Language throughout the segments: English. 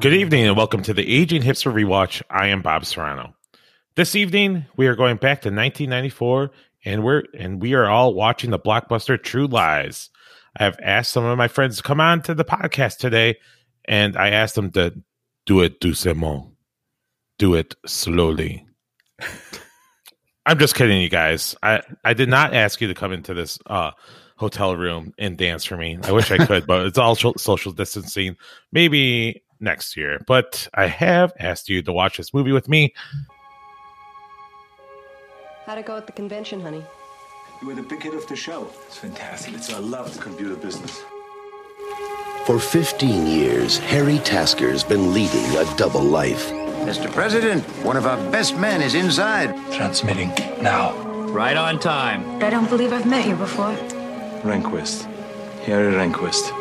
Good evening and welcome to the Aging Hipster Rewatch. I am Bob Serrano. This evening we are going back to 1994 and we're and we are all watching the blockbuster True Lies. I have asked some of my friends to come on to the podcast today and I asked them to do it doucement. Do it slowly. I'm just kidding you guys. I I did not ask you to come into this uh hotel room and dance for me. I wish I could, but it's all social distancing. Maybe next year. But I have asked you to watch this movie with me. How'd it go at the convention, honey? You were the big hit of the show. It's fantastic. It's I love the computer business. For 15 years, Harry Tasker's been leading a double life. Mr. President, one of our best men is inside. Transmitting now. Right on time. I don't believe I've met you before. Rehnquist. Harry Rehnquist.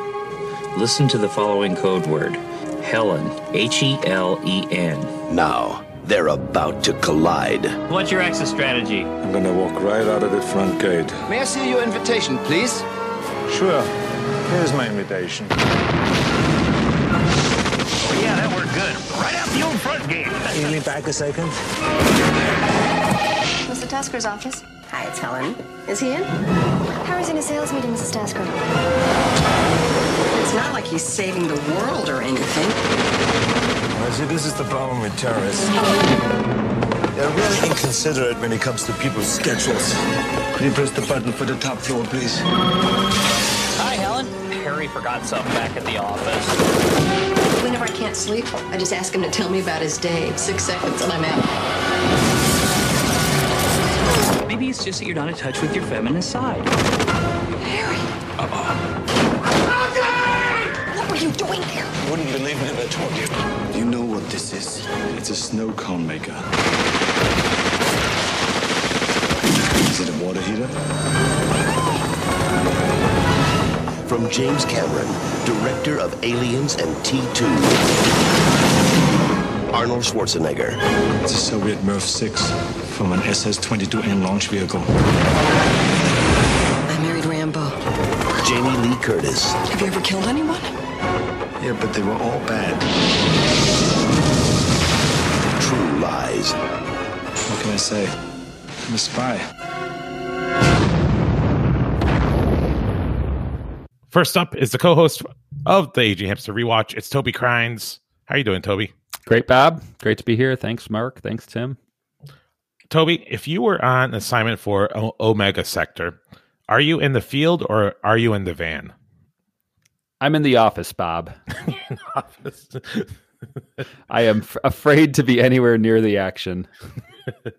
Listen to the following code word Helen. H E L E N. Now, they're about to collide. What's your exit strategy? I'm gonna walk right out of the front gate. May I see your invitation, please? Sure. Here's my invitation. Oh, yeah, that worked good. Right out the old front gate. Can you lean back a second? Mr. Tasker's office. Hi, it's Helen. Is he in? Harry's in a sales meeting, Mrs. Tasker. It's not like he's saving the world or anything. I see, this is the problem with terrorists. They're really inconsiderate when it comes to people's schedules. Could you press the button for the top floor, please? Hi, Helen. Harry forgot something back at the office. Whenever I can't sleep, I just ask him to tell me about his day. Six seconds and I'm out. Maybe it's just that you're not in touch with your feminine side. What were you doing there? Wouldn't believe me if I told you. You know what this is? It's a snow cone maker. Is it a water heater? From James Cameron, director of Aliens and T2. Arnold Schwarzenegger, It's a Soviet MIRV 6 from an SS-22N launch vehicle. I married Rambo. Jamie Lee Curtis, Have you ever killed anyone? Yeah, but they were all bad. True Lies. What can I say? I'm a spy. First up is the co-host of the Aging Hipster Rewatch. It's Toby Crines. How are you doing, Toby? Great, Bob. Great to be here. Thanks, Mark. Thanks, Tim. Toby, if you were on assignment for o- Omega Sector, are you in the field or are you in the van? I'm in the office, Bob. office. I am f- afraid to be anywhere near the action.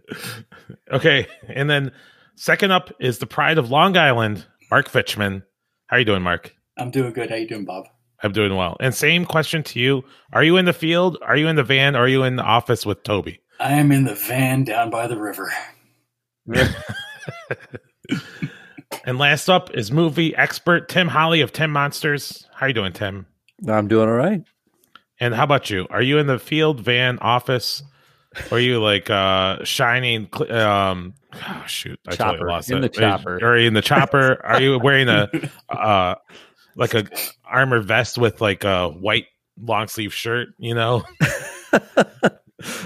okay, and then second up is the pride of Long Island, Mark Fichman. How are you doing, Mark? I'm doing good. How you doing, Bob? I'm doing well. And same question to you: Are you in the field? Are you in the van? Or are you in the office with Toby? I am in the van down by the river. And last up is movie expert Tim Holly of Tim Monsters. How you doing, Tim? I'm doing all right. And how about you? Are you in the field, van, office? Or are you like uh shining cl- um oh, shoot, I totally Chopper. lost In it. the chopper. Are you in the chopper? Are you wearing a uh like a armor vest with like a white long sleeve shirt, you know?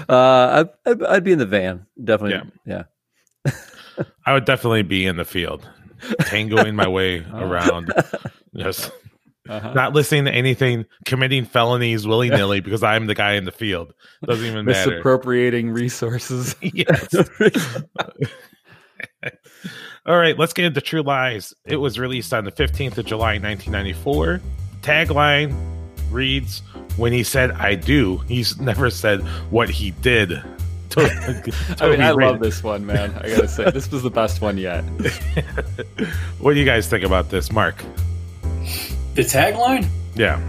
Uh, I, I'd, I'd be in the van, definitely. Yeah, I would definitely be in the field, tangoing my way around. Just Uh-huh. not listening to anything, committing felonies willy nilly because I'm the guy in the field. Doesn't even matter. Misappropriating resources. yes. All right, let's get into True Lies. It was released on the 15th of July, 1994. Tagline reads When he said, I do, he's never said what he did. To- I mean, I Toby love this one, man. I gotta say, this was the best one yet. What do you guys think about this, Mark? The tagline? Yeah.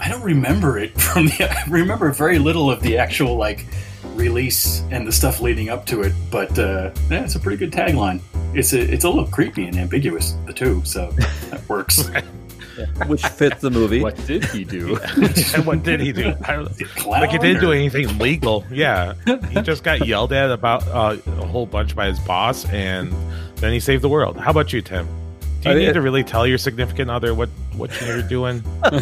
I don't remember it from the. I remember very little of the actual like release and the stuff leading up to it. But uh, yeah, it's a pretty good tagline. It's a it's a little creepy and ambiguous, the two. So that works. which fits the movie. What did he do? and what did he do? I like, he didn't do anything legal. Yeah. He just got yelled at about uh, a whole bunch by his boss, and then he saved the world. How about you, Tim? Do you I need mean- to really tell your significant other what, what you're doing?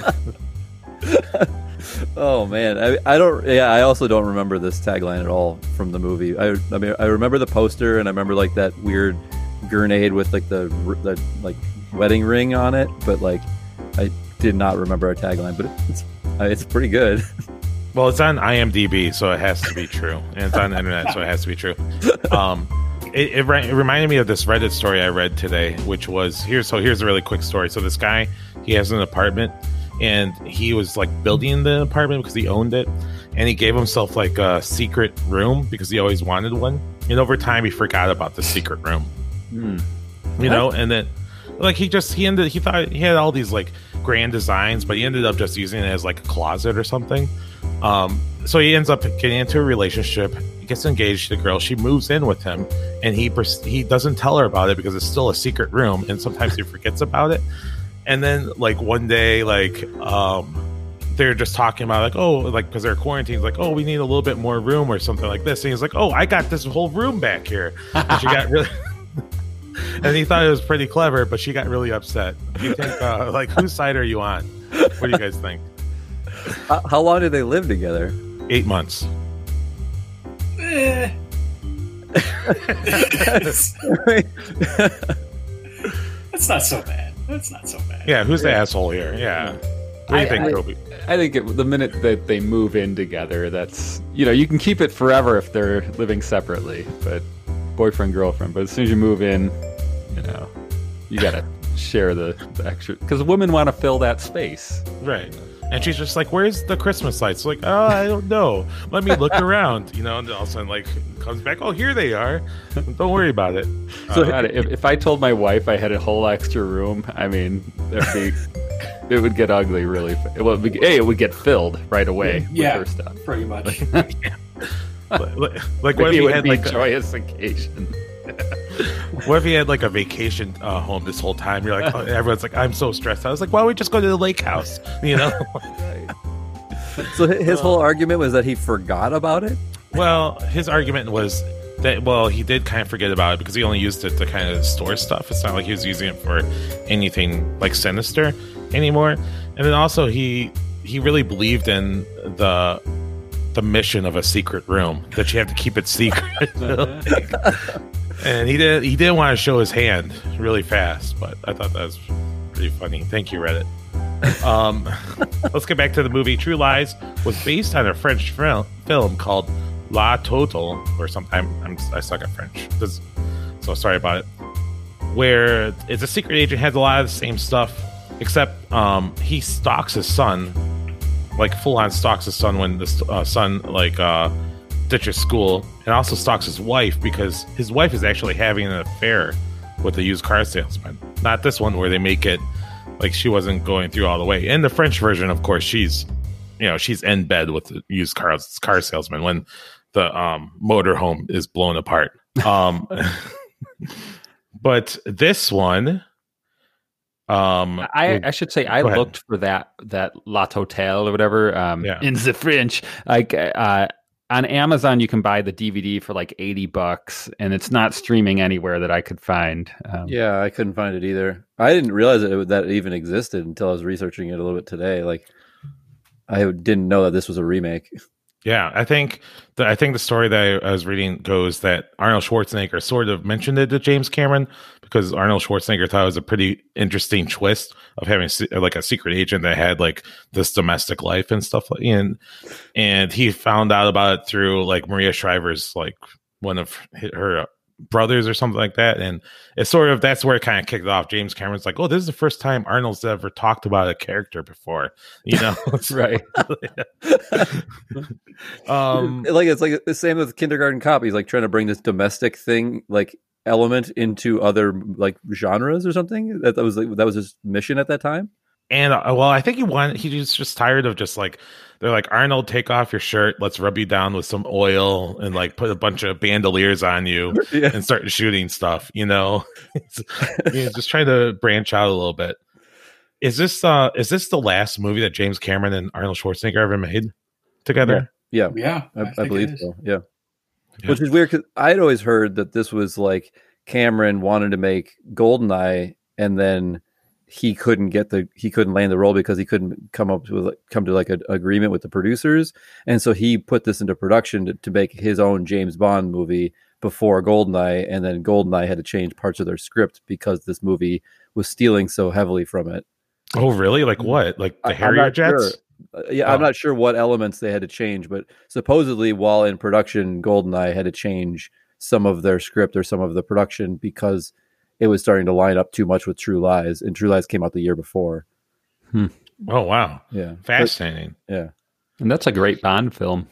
Oh man, I, I don't. Yeah, I also don't remember this tagline at all from the movie. I, I mean, I remember the poster and I remember like that weird grenade with like the the like wedding ring on it, but like I did not remember a tagline. But it's it's pretty good. Well, it's on IMDb, so it has to be true, and it's on the internet, so it has to be true. Um, it, it, it, reminded me of this Reddit story I read today, which was here. So here's a really quick story. So this guy, he has an apartment, and he was like building the apartment because he owned it, and he gave himself like a secret room because he always wanted one. And over time, he forgot about the secret room. Hmm. You know, and then like he just he ended he thought he had all these like grand designs, but he ended up just using it as like a closet or something. Um, so he ends up getting into a relationship. Gets engaged to the girl. She moves in with him, and he he doesn't tell her about it because it's still a secret room, and sometimes he forgets about it. And then like one day, like um, they're just talking about like oh like because they're quarantined, like oh we need a little bit more room or something like this. And he's like oh I got this whole room back here. And she got really. and he thought it was pretty clever, but she got really upset. You think, uh, like, whose side are you on? What do you guys think? How, how long did they live together? Eight months. Eh. That's not so bad. That's not so bad. Yeah, who's the asshole here? Yeah. What do you I, think, I, Toby? I think it, the minute that they move in together, that's you know you can keep it forever if they're living separately, but boyfriend girlfriend. But as soon as you move in, you know, you gotta share the, the extra because women want to fill that space, right? And she's just like, "Where's the Christmas lights?" Like, "Oh, I don't know. Let me look around." You know, and all of a sudden, like, comes back. Oh, here they are. Don't worry about it. So, uh, if, if I told my wife I had a whole extra room, I mean, be, it would get ugly really. It would be, hey, it would get filled right away. Yeah, with her stuff. pretty much. like, like, like what if you had like a joyous occasion? What if he had like a vacation uh, home this whole time? You're like, oh, everyone's like, I'm so stressed. I was like, why don't we just go to the lake house? You know. so his whole argument was that he forgot about it. Well, his argument was that well, he did kind of forget about it because he only used it to kind of store stuff. It's not like he was using it for anything like sinister anymore. And then also he he really believed in the the mission of a secret room that you have to keep it secret. and he did he didn't want to show his hand really fast, but I thought that was pretty funny. Thank you, Reddit. Um, let's get back to the movie. True Lies was based on a French film, film called La Totale, or something. I'm, I suck at French, so sorry about it. Where it's a secret agent has a lot of the same stuff, except um, he stalks his son, like full on stalks his son when the uh, son like uh, ditches school, and also stalks his wife because his wife is actually having an affair with a used car salesman. Not this one where they make it like she wasn't going through all the way. In the French version, of course, she's you know she's in bed with the used car car salesman when the um, motorhome is blown apart. Um, but this one, um, I, I should say I looked for that that La Totale or whatever um, yeah. in the French. Like uh, on Amazon, you can buy the DVD for like eighty bucks, and it's not streaming anywhere that I could find. Um, yeah, I couldn't find it either. I didn't realize that it, that it even existed until I was researching it a little bit today. Like, I didn't know that this was a remake. Yeah, I think the I think the story that I was reading goes that Arnold Schwarzenegger sort of mentioned it to James Cameron because Arnold Schwarzenegger thought it was a pretty interesting twist of having like a secret agent that had like this domestic life and stuff like and and he found out about it through like Maria Shriver's like one of her brothers or something like that. And it's sort of that's where it kind of kicked off. James Cameron's like, oh, this is the first time Arnold's ever talked about a character before, you know? right. um, like it's like the same with Kindergarten Cop. He's like trying to bring this domestic thing, like element into other like genres or something. That, that was like, that was his mission at that time. And uh, well, I think he wanted. He's just tired of just like they're like Arnold, take off your shirt. Let's rub you down with some oil and like put a bunch of bandoliers on you yeah. and start shooting stuff. You know, he's just trying to branch out a little bit. Is this uh is this the last movie that James Cameron and Arnold Schwarzenegger ever made together? Yeah, yeah, I, I, I believe so. Yeah. yeah. which is weird because I'd always heard that this was like Cameron wanted to make Goldeneye and then he couldn't get the he couldn't land the role because he couldn't come up with come to like an agreement with the producers, and so he put this into production to, to make his own James Bond movie before Goldeneye, and then Goldeneye had to change parts of their script because this movie was stealing so heavily from it. Oh, really? Like what? Like the I- I'm Harrier jets? sure. Uh, yeah, I'm Oh. not sure what elements they had to change, but supposedly while in production, Goldeneye had to change some of their script or some of the production because it was starting to line up too much with True Lies, and True Lies came out the year before. Oh, wow. Yeah, But- Fascinating. yeah, And that's a great Bond film.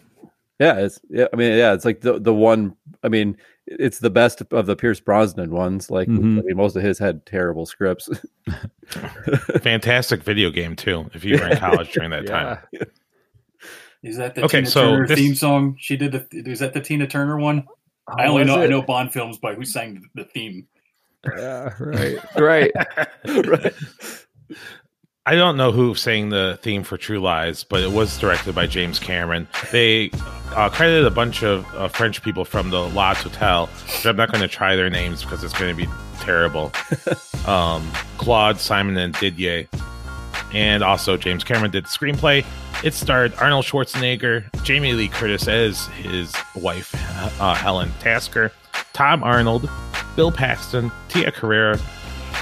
yeah. It's yeah. I mean, yeah. It's like the the one. I mean, it's the best of the Pierce Brosnan ones. Like, Mhm. I mean, most of his had terrible scripts. Fantastic video game, too, if you were in college during that time. Is that the Okay, Tina so Turner this- theme song? She did the. Is that the Tina Turner one? I Oh, only was know I know Bond films by who sang the theme. Yeah, right. right. right. I don't know who sang the theme for True Lies, but it was directed by James Cameron. They uh, credited a bunch of uh, French people from the La Totale. But I'm not going to try their names because it's going to be terrible. um, Claude, Simon, and Didier. And also, James Cameron did the screenplay. It starred Arnold Schwarzenegger, Jamie Lee Curtis as his wife, uh, Helen Tasker, Tom Arnold, Bill Paxton, Tia Carrere,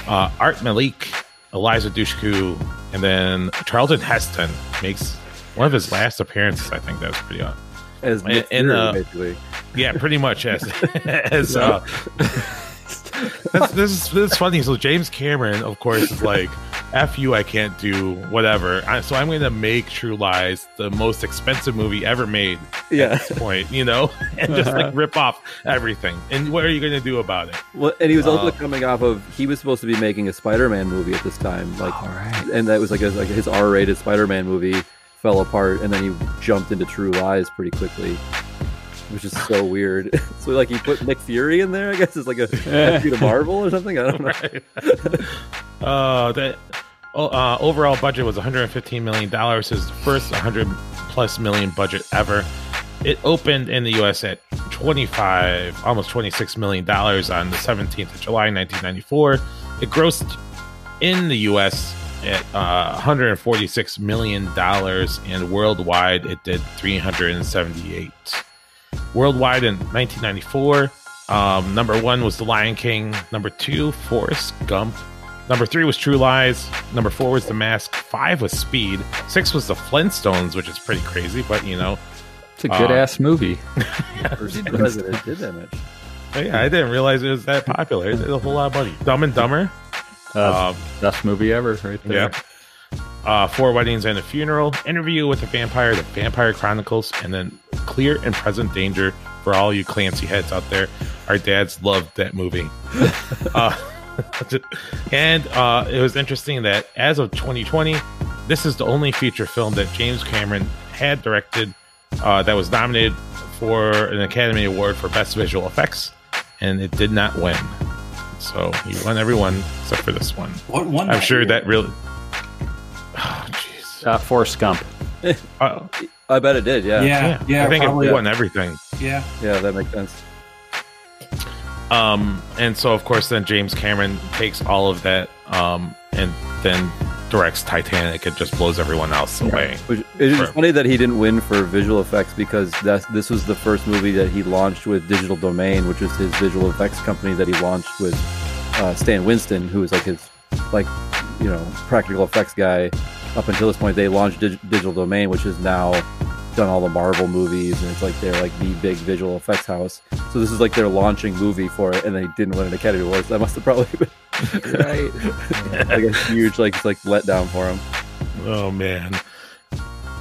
uh, Art Malik, Eliza Dushku, and then Charlton Heston makes one of his last appearances. I think that's pretty odd. As in, uh, basically. Yeah, pretty much as as uh, this, this is this is funny. So James Cameron, of course, is like, "F you, I can't do whatever." I, so I'm going to make True Lies the most expensive movie ever made. Yeah. At this point, you know, and just like rip off everything. And what are you going to do about it? Well, and he was also Uh, coming off of he was supposed to be making a Spider-Man movie at this time, like, All right. and that was like a, like his R-rated Spider-Man movie fell apart, and then he jumped into True Lies pretty quickly, which is so weird. so like he put Nick Fury in there, I guess, is like a you to Marvel or something. I don't know. Right. uh, the oh, uh, overall budget was 115 million dollars. His first 100 plus million budget ever. It opened in the U.S. at 25, almost 26 million dollars on the 17th of July, 1994. It grossed in the U.S. at uh, 146 million dollars, and worldwide it did 378. Worldwide in 1994, um, number one was The Lion King. Number two, Forrest Gump. Number three was True Lies. Number four was The Mask. Five was Speed. Six was The Flintstones, which is pretty crazy, but you know. It's a good Uh, ass movie. First president did that much. Yeah, I didn't realize it was that popular. It did a whole lot of money. Dumb and Dumber. Uh, Um, best movie ever, right there. Yeah. Uh, Four Weddings and a Funeral, Interview with a Vampire, The Vampire Chronicles, and then Clear and Present Danger for all you Clancy heads out there. Our dads loved that movie. uh, and uh, it was interesting that as of 2020, this is the only feature film that James Cameron had directed uh, that was nominated for an Academy Award for Best Visual Effects, and it did not win. So he won every one except for this one. What one? I'm sure that really. Oh, jeez. Uh, Forrest Gump. Uh, I bet it did. Yeah. Yeah, yeah, I think probably. it won everything. Yeah, Yeah, that makes sense. Um, and so of course then James Cameron takes all of that um, and then directs Titanic. It just blows everyone else away. Which, it is Sure. funny that he didn't win for visual effects because that's this was the first movie that he launched with Digital Domain, which was his visual effects company that he launched with uh, Stan Winston, who was like his like you know practical effects guy. Up until this point, they launched Dig- Digital Domain, which is now done all the Marvel movies, and it's like they're like the big visual effects house. So this is like their launching movie for it, and they didn't win an Academy Award. So that must have probably been Right. like a huge like like letdown for them. Oh man.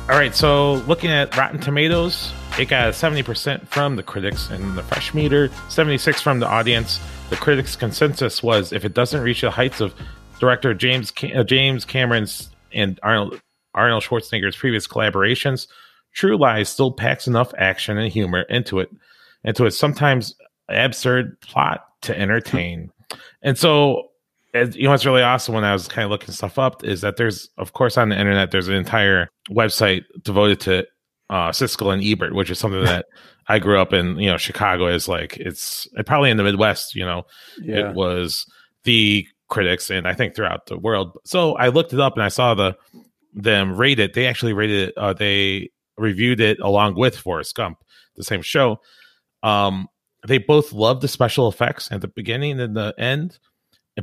All right, so looking at Rotten Tomatoes, it got a 70% from the critics and the fresh meter, 76 from the audience. The critics' consensus was if it doesn't reach the heights of director James Ca- uh, James Cameron's and Arnold Arnold Schwarzenegger's previous collaborations, True Lies still packs enough action and humor into it, into its sometimes absurd plot to entertain. And so as, you know what's really awesome when I was kind of looking stuff up is that there's of course on the internet there's an entire website devoted to uh Siskel and Ebert, which is something that I grew up in, you know, Chicago is like it's probably in the Midwest, you know. Yeah. It was the critics and I think throughout the world. So I looked it up and I saw the them rate it. They actually rated it. Uh, they reviewed it along with Forrest Gump, the same show. Um, they both loved the special effects at the beginning and the end,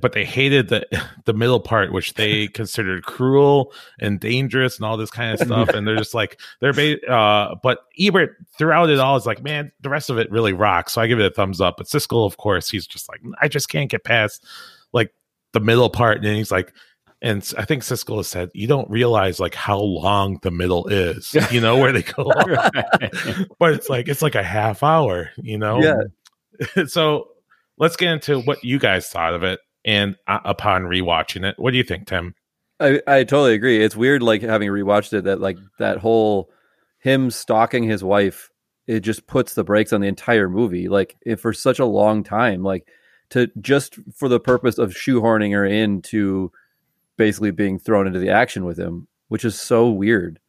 but they hated the the middle part, which they considered cruel and dangerous and all this kind of stuff. And they're just like they're ba- uh, but Ebert throughout it all is like, man, the rest of it really rocks. So I give it a thumbs up. But Siskel, of course, he's just like, I just can't get past like the middle part, and he's like. And I think Siskel has said, you don't realize like how long the middle is, you know, where they go. but it's like it's like a half hour, you know. Yeah. so let's get into what you guys thought of it, and uh, upon rewatching it, what do you think, Tim? I, I totally agree. It's weird, like having rewatched it, that like that whole him stalking his wife, it just puts the brakes on the entire movie. Like if for such a long time, like to just for the purpose of shoehorning her into basically being thrown into the action with him, which is so weird.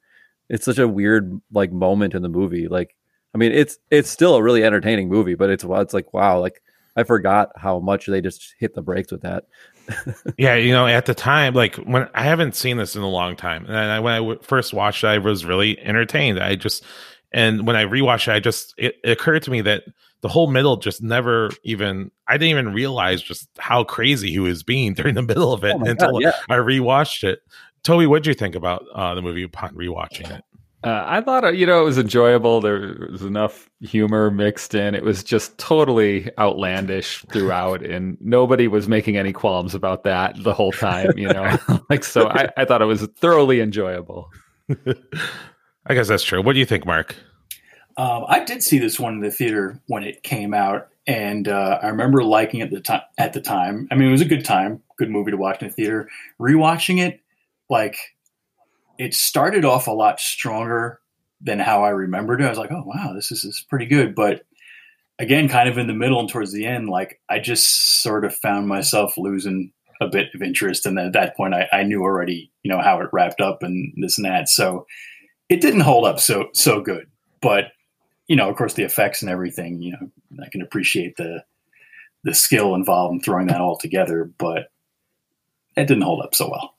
It's such a weird like moment in the movie. Like, I mean, it's it's still a really entertaining movie, but it's it's like wow, like I forgot how much they just hit the brakes with that. yeah, you know, at the time, like when I haven't seen this in a long time, and I, when I w- first watched it, I was really entertained. I just, and when I rewatched it, I just it, it occurred to me that the whole middle just never even I didn't even realize just how crazy he was being during the middle of it Oh my until God, yeah. I rewatched it. Toby, what'd you think about uh, the movie upon rewatching it? Uh, I thought uh, you know it was enjoyable. There was enough humor mixed in. It was just totally outlandish throughout, and nobody was making any qualms about that the whole time. You know, like so. I, I thought it was thoroughly enjoyable. I guess that's true. What do you think, Mark? Um, I did see this one in the theater when it came out, and uh, I remember liking it the time. At the time, I mean, it was a good time, good movie to watch in the theater. Rewatching it, like it started off a lot stronger than how I remembered it. I was like, oh wow, this is, this is pretty good. But again, kind of in the middle and towards the end, like I just sort of found myself losing a bit of interest. And at that point, I, I knew already, you know, how it wrapped up and this and that. So it didn't hold up so so good. But you know, of course, the effects and everything, you know, I can appreciate the the skill involved in throwing that all together, but it didn't hold up so well.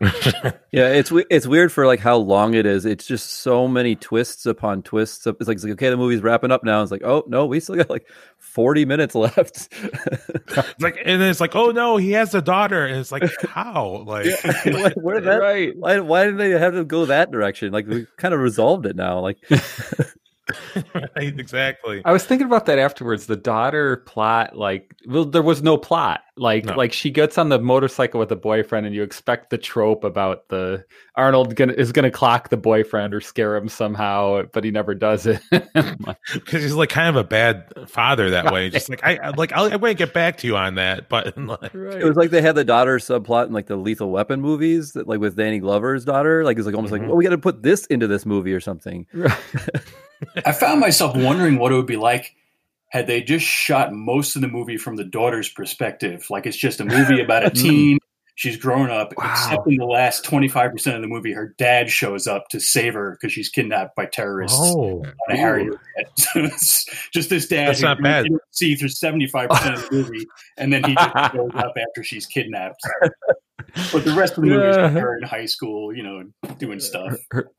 yeah, it's it's weird for like how long it is. It's just so many twists upon twists. It's like, it's like okay, the movie's wrapping up now. It's like oh no, we still got like forty minutes left. It's like, and then it's like, oh no, he has a daughter, and it's like, how? Like, Like, where that? Right. Why, why did they have to go that direction? Like we kind of resolved it now. Like right, exactly. I was thinking about that afterwards. The daughter plot, like, well, there was no plot. Like, No. like she gets on the motorcycle with the boyfriend, and you expect the trope about the Arnold gonna, is going to clock the boyfriend or scare him somehow, but he never does it. because he's like kind of a bad father that way. Just like I I- like I'll, I'm going to get back to you on that, but like, it was like they had the daughter subplot in like the Lethal Weapon movies, that like with Danny Glover's daughter. Like it's like almost like oh, we got to put this into this movie or something. I found myself wondering what it would be like had they just shot most of the movie from the daughter's perspective. Like it's just a movie about a hmm. teen. She's grown up, except in the last 25% of the movie, her dad shows up to save her because she's kidnapped by terrorists oh, on a So it's just this dad That's not you bad. see through 75% of the movie, and then he just shows up after she's kidnapped. But the rest of the movie is her in high school, you know, doing stuff. her, her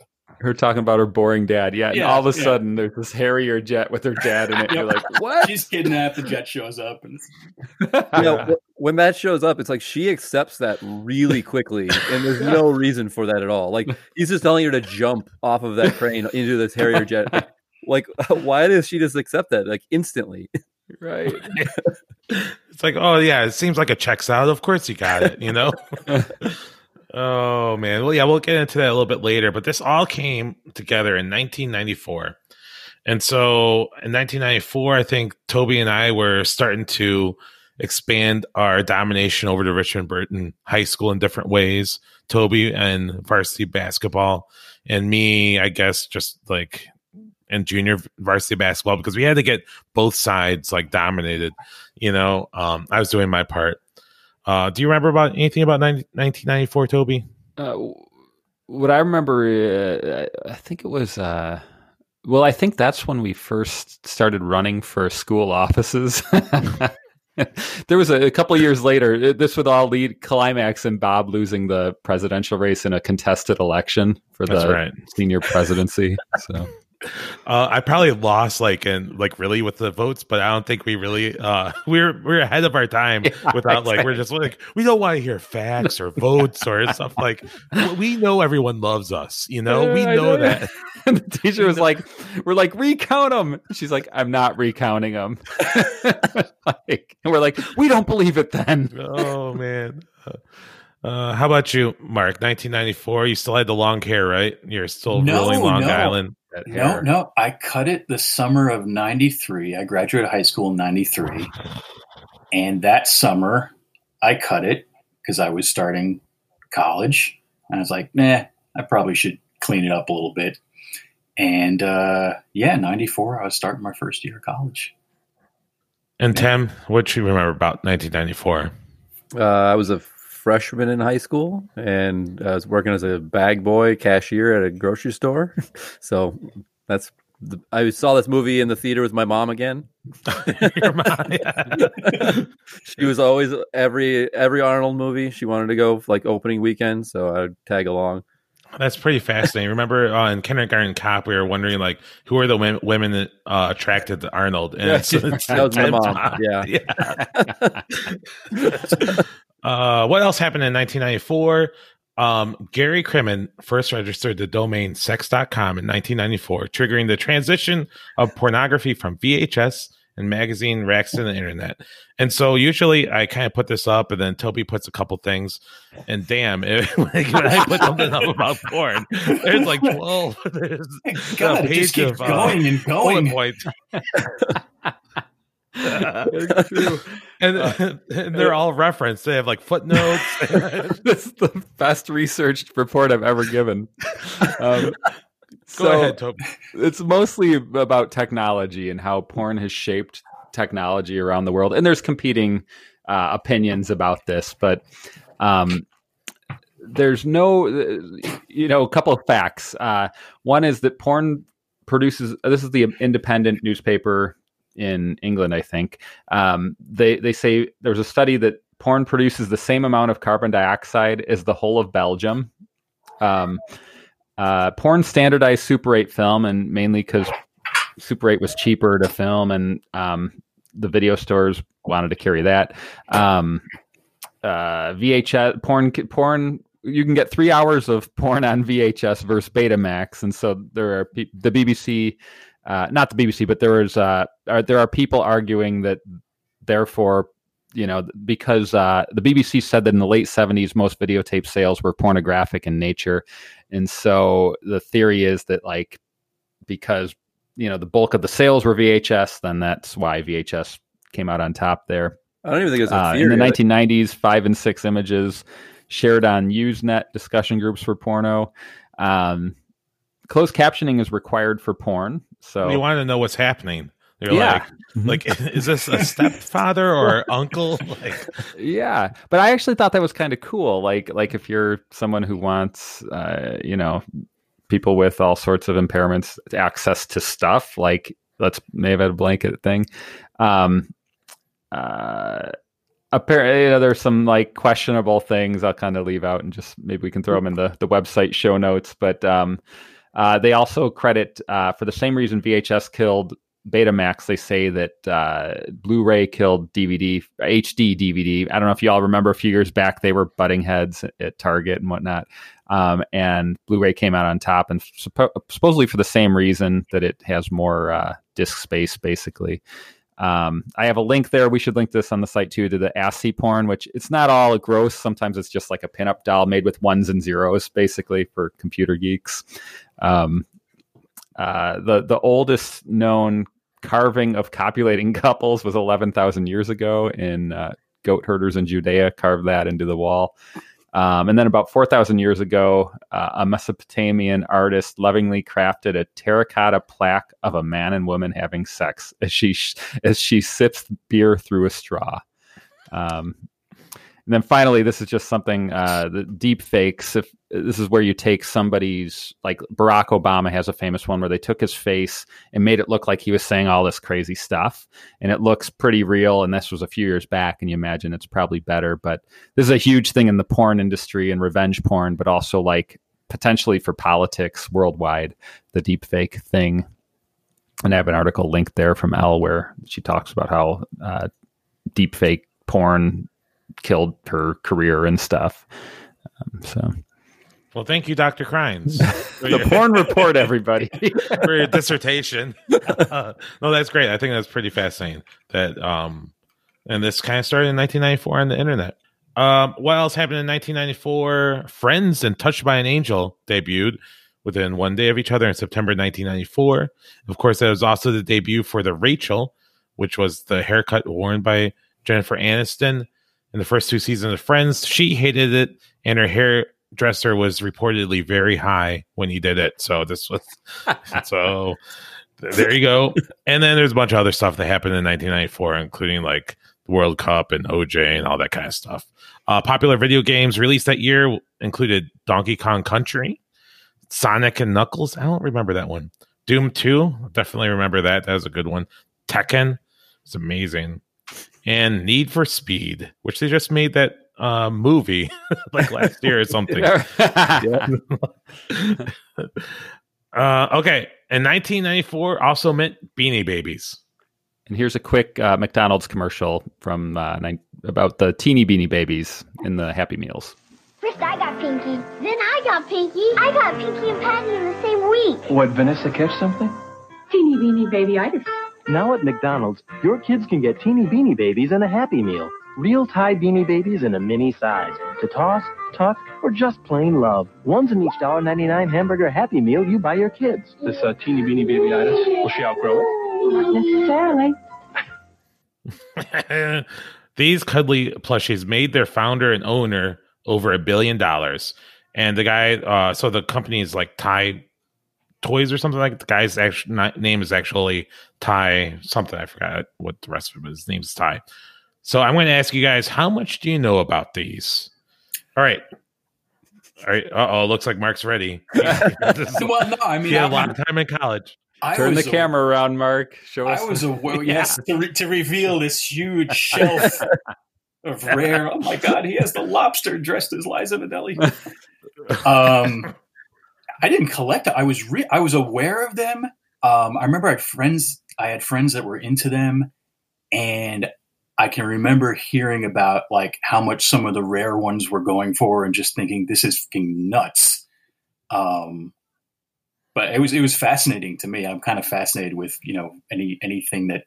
talking about her boring dad. Yeah. And Yeah, all of a yeah. sudden, there's this Harrier jet with her dad in it. You're like, what? She's kidnapped, the jet shows up, and you know, when that shows up, it's like she accepts that really quickly, and there's no reason for that at all. Like he's just telling her to jump off of that crane into this Harrier jet. Like, why does she just accept that like instantly? right. it's like oh yeah, it seems like it checks out. Of course you got it, you know. Oh man, well yeah, we'll get into that a little bit later. But this all came together in 1994, and so in 1994, I think Toby and I were starting to expand our domination over to Richmond Burton High School in different ways. Toby and varsity basketball, and me, I guess, just like in junior varsity basketball because we had to get both sides like dominated. You know, um, I was doing my part. Uh, do you remember about anything about 90, 1994, Toby? Uh, what I remember, uh, I think it was. Uh, well, I think that's when we first started running for school offices. there was a, a couple years later. This would all lead climax and Bob losing the presidential race in a contested election for That's the right. senior presidency. So Uh, I probably lost like and like really with the votes, but I don't think we really uh we're we're ahead of our time Yeah, without like we're just like we don't want to hear facts or votes or stuff like we know everyone loves us, you know, we Yeah, I know know. that. and the teacher was like, "We're like recount them." She's like, "I'm not recounting them." like, and we're like, "We don't believe it." Then oh man. Uh, uh, how about you, Mark? 1994. You still had the long hair, right? You're still No, ruling Long no. Island. No, no. I cut it the summer of 93. I graduated high school in 93. And that summer, I cut it because I was starting college. And I was like, nah, I probably should clean it up a little bit. And uh, yeah, 94, I was starting my first year of college. And Tim, what do you remember about 1994? Uh, I was a freshman in high school, and I was working as a bag boy cashier at a grocery store. so that's the, I saw this movie in the theater with my mom again. Mom, yeah. she was always every every Arnold movie. She wanted to go like opening weekend, so I'd tag along. That's pretty fascinating. Remember uh, in Kindergarten Cop, we were wondering like who are the women, women that uh, attracted to Arnold, and it's, it's That was my Tim's mom, yeah. yeah. Uh, what else happened in 1994? Um, Gary Kremen first registered the domain sex.com in 1994, triggering the transition of pornography from VHS and magazine racks to the internet. And so usually I kind of put this up and then Toby puts a couple things and damn, it, like, when I put something up about porn, there's like 12, there's God, a it just keeps of, uh, going and bullet going. points. and, and they're all referenced. They have like footnotes. this is the best researched report I've ever given. Um, Go ahead, Toby. It's mostly about technology and how porn has shaped technology around the world. And there's competing uh, opinions about this, but um, there's no, you know, a couple of facts. Uh, one is that porn produces. This is the Independent newspaper in England, I think. Um, they they say there's a study that porn produces the same amount of carbon dioxide as the whole of Belgium. Um, uh, porn standardized Super 8 film, and mainly because Super 8 was cheaper to film, and um, the video stores wanted to carry that. Um, uh, VHS porn, porn. You can get three hours of porn on VHS versus Betamax, and so there are the BBC, uh, not the BBC, but there is uh, are, there are people arguing that therefore you know, because uh, the BBC said that in the late 70s, most videotape sales were pornographic in nature. And so the theory is that, like, because, you know, the bulk of the sales were VHS, then that's why VHS came out on top there. I don't even think it was a Uh, in the 1990s, five and six images shared on Usenet discussion groups for porno. Um, closed captioning is required for porn. So We want to know what's happening. They're Yeah. like, like, is this a stepfather or uncle? Like, yeah but i actually thought that was kind of cool like like if you're someone who wants uh you know people with all sorts of impairments access to stuff like let's maybe have a blanket thing um uh apparently you know, there's some like questionable things i'll kind of leave out and just maybe we can throw them in the the website show notes but um uh they also credit uh for the same reason vhs killed Betamax, they say that uh, Blu-ray killed DVD, HD DVD. I don't know if y'all remember a few years back they were butting heads at Target and whatnot, um, and Blu-ray came out on top, and suppo- supposedly for the same reason that it has more uh, disk space, basically. Um, I have a link there. We should link this on the site too to the ASCII porn, which it's not all gross. Sometimes it's just like a pinup doll made with ones and zeros, basically for computer geeks. Um, uh, the the oldest known carving of copulating couples was 11,000 years ago in uh, goat herders in Judea carved that into the wall. Um, and then about 4,000 years ago, uh, a Mesopotamian artist lovingly crafted a terracotta plaque of a man and woman having sex as she as she sips beer through a straw. Um, And then finally, this is just something uh, the deep fakes. If this is where you take somebody's like Barack Obama has a famous one where they took his face and made it look like he was saying all this crazy stuff, and it looks pretty real. And this was a few years back, and you imagine it's probably better. But this is a huge thing in the porn industry and revenge porn, but also like potentially for politics worldwide, the deep fake thing. And I have an article linked there from Elle where she talks about how uh, deep fake porn killed her career and stuff. Um, so, well, thank you, Dr. Crines. the porn report, everybody. for your dissertation. Uh, no, that's great. I think that's pretty fascinating. That um, and this kind of started in 1994 on the internet. Um, what else happened in 1994? Friends and Touched by an Angel debuted within one day of each other in September 1994. Of course, that was also the debut for the Rachel, which was the haircut worn by Jennifer Aniston in the first two seasons of Friends. She hated it, and her hairdresser was reportedly very high when he did it. So this was so. There you go. And then there's a bunch of other stuff that happened in 1994, including like the World Cup and OJ and all that kind of stuff. Uh, popular video games released that year included Donkey Kong Country, Sonic and Knuckles. I don't remember that one. Doom 2, definitely remember that. That was a good one. Tekken, it's amazing. And Need for Speed, which they just made that uh, movie like last year or something. uh, okay. And 1994 also meant Beanie Babies. And here's a quick uh, McDonald's commercial from uh, nine, about the teeny beanie babies in the Happy Meals. First I got Pinky, then I got Pinky. I got Pinky and Patty in the same week. What, Vanessa catch something? Teeny beanie babyitis. Now at McDonald's, your kids can get teeny beanie babies and a Happy Meal. Real Ty beanie babies in a mini size. To toss, tuck, or just plain love. One's in each $1.99 hamburger Happy Meal you buy your kids. This uh, teeny beanie babyitis, will she outgrow it? Not necessarily. These cuddly plushies made their founder and owner over a billion dollars. And the guy, uh, so the company is like Ty Toys or something like. That. The guy's actual name is actually Ty something. I forgot what the rest of his name is Ty. So I'm going to ask you guys, how much do you know about these? All right. All right. Uh oh, looks like Mark's ready. well, no, I mean, he had a lot of time in college. I Turn the camera around, Mark. Show I us. I was a well, yes to, re- to reveal this huge shelf of rare. Oh my god, he has the lobster dressed as Liza Minnelli. Um, I didn't collect. I was re- I was aware of them. Um, I remember I had friends. I had friends that were into them, and I can remember hearing about like how much some of the rare ones were going for, and just thinking this is fucking nuts. Um, but it was it was fascinating to me. I'm kind of fascinated with you know any anything that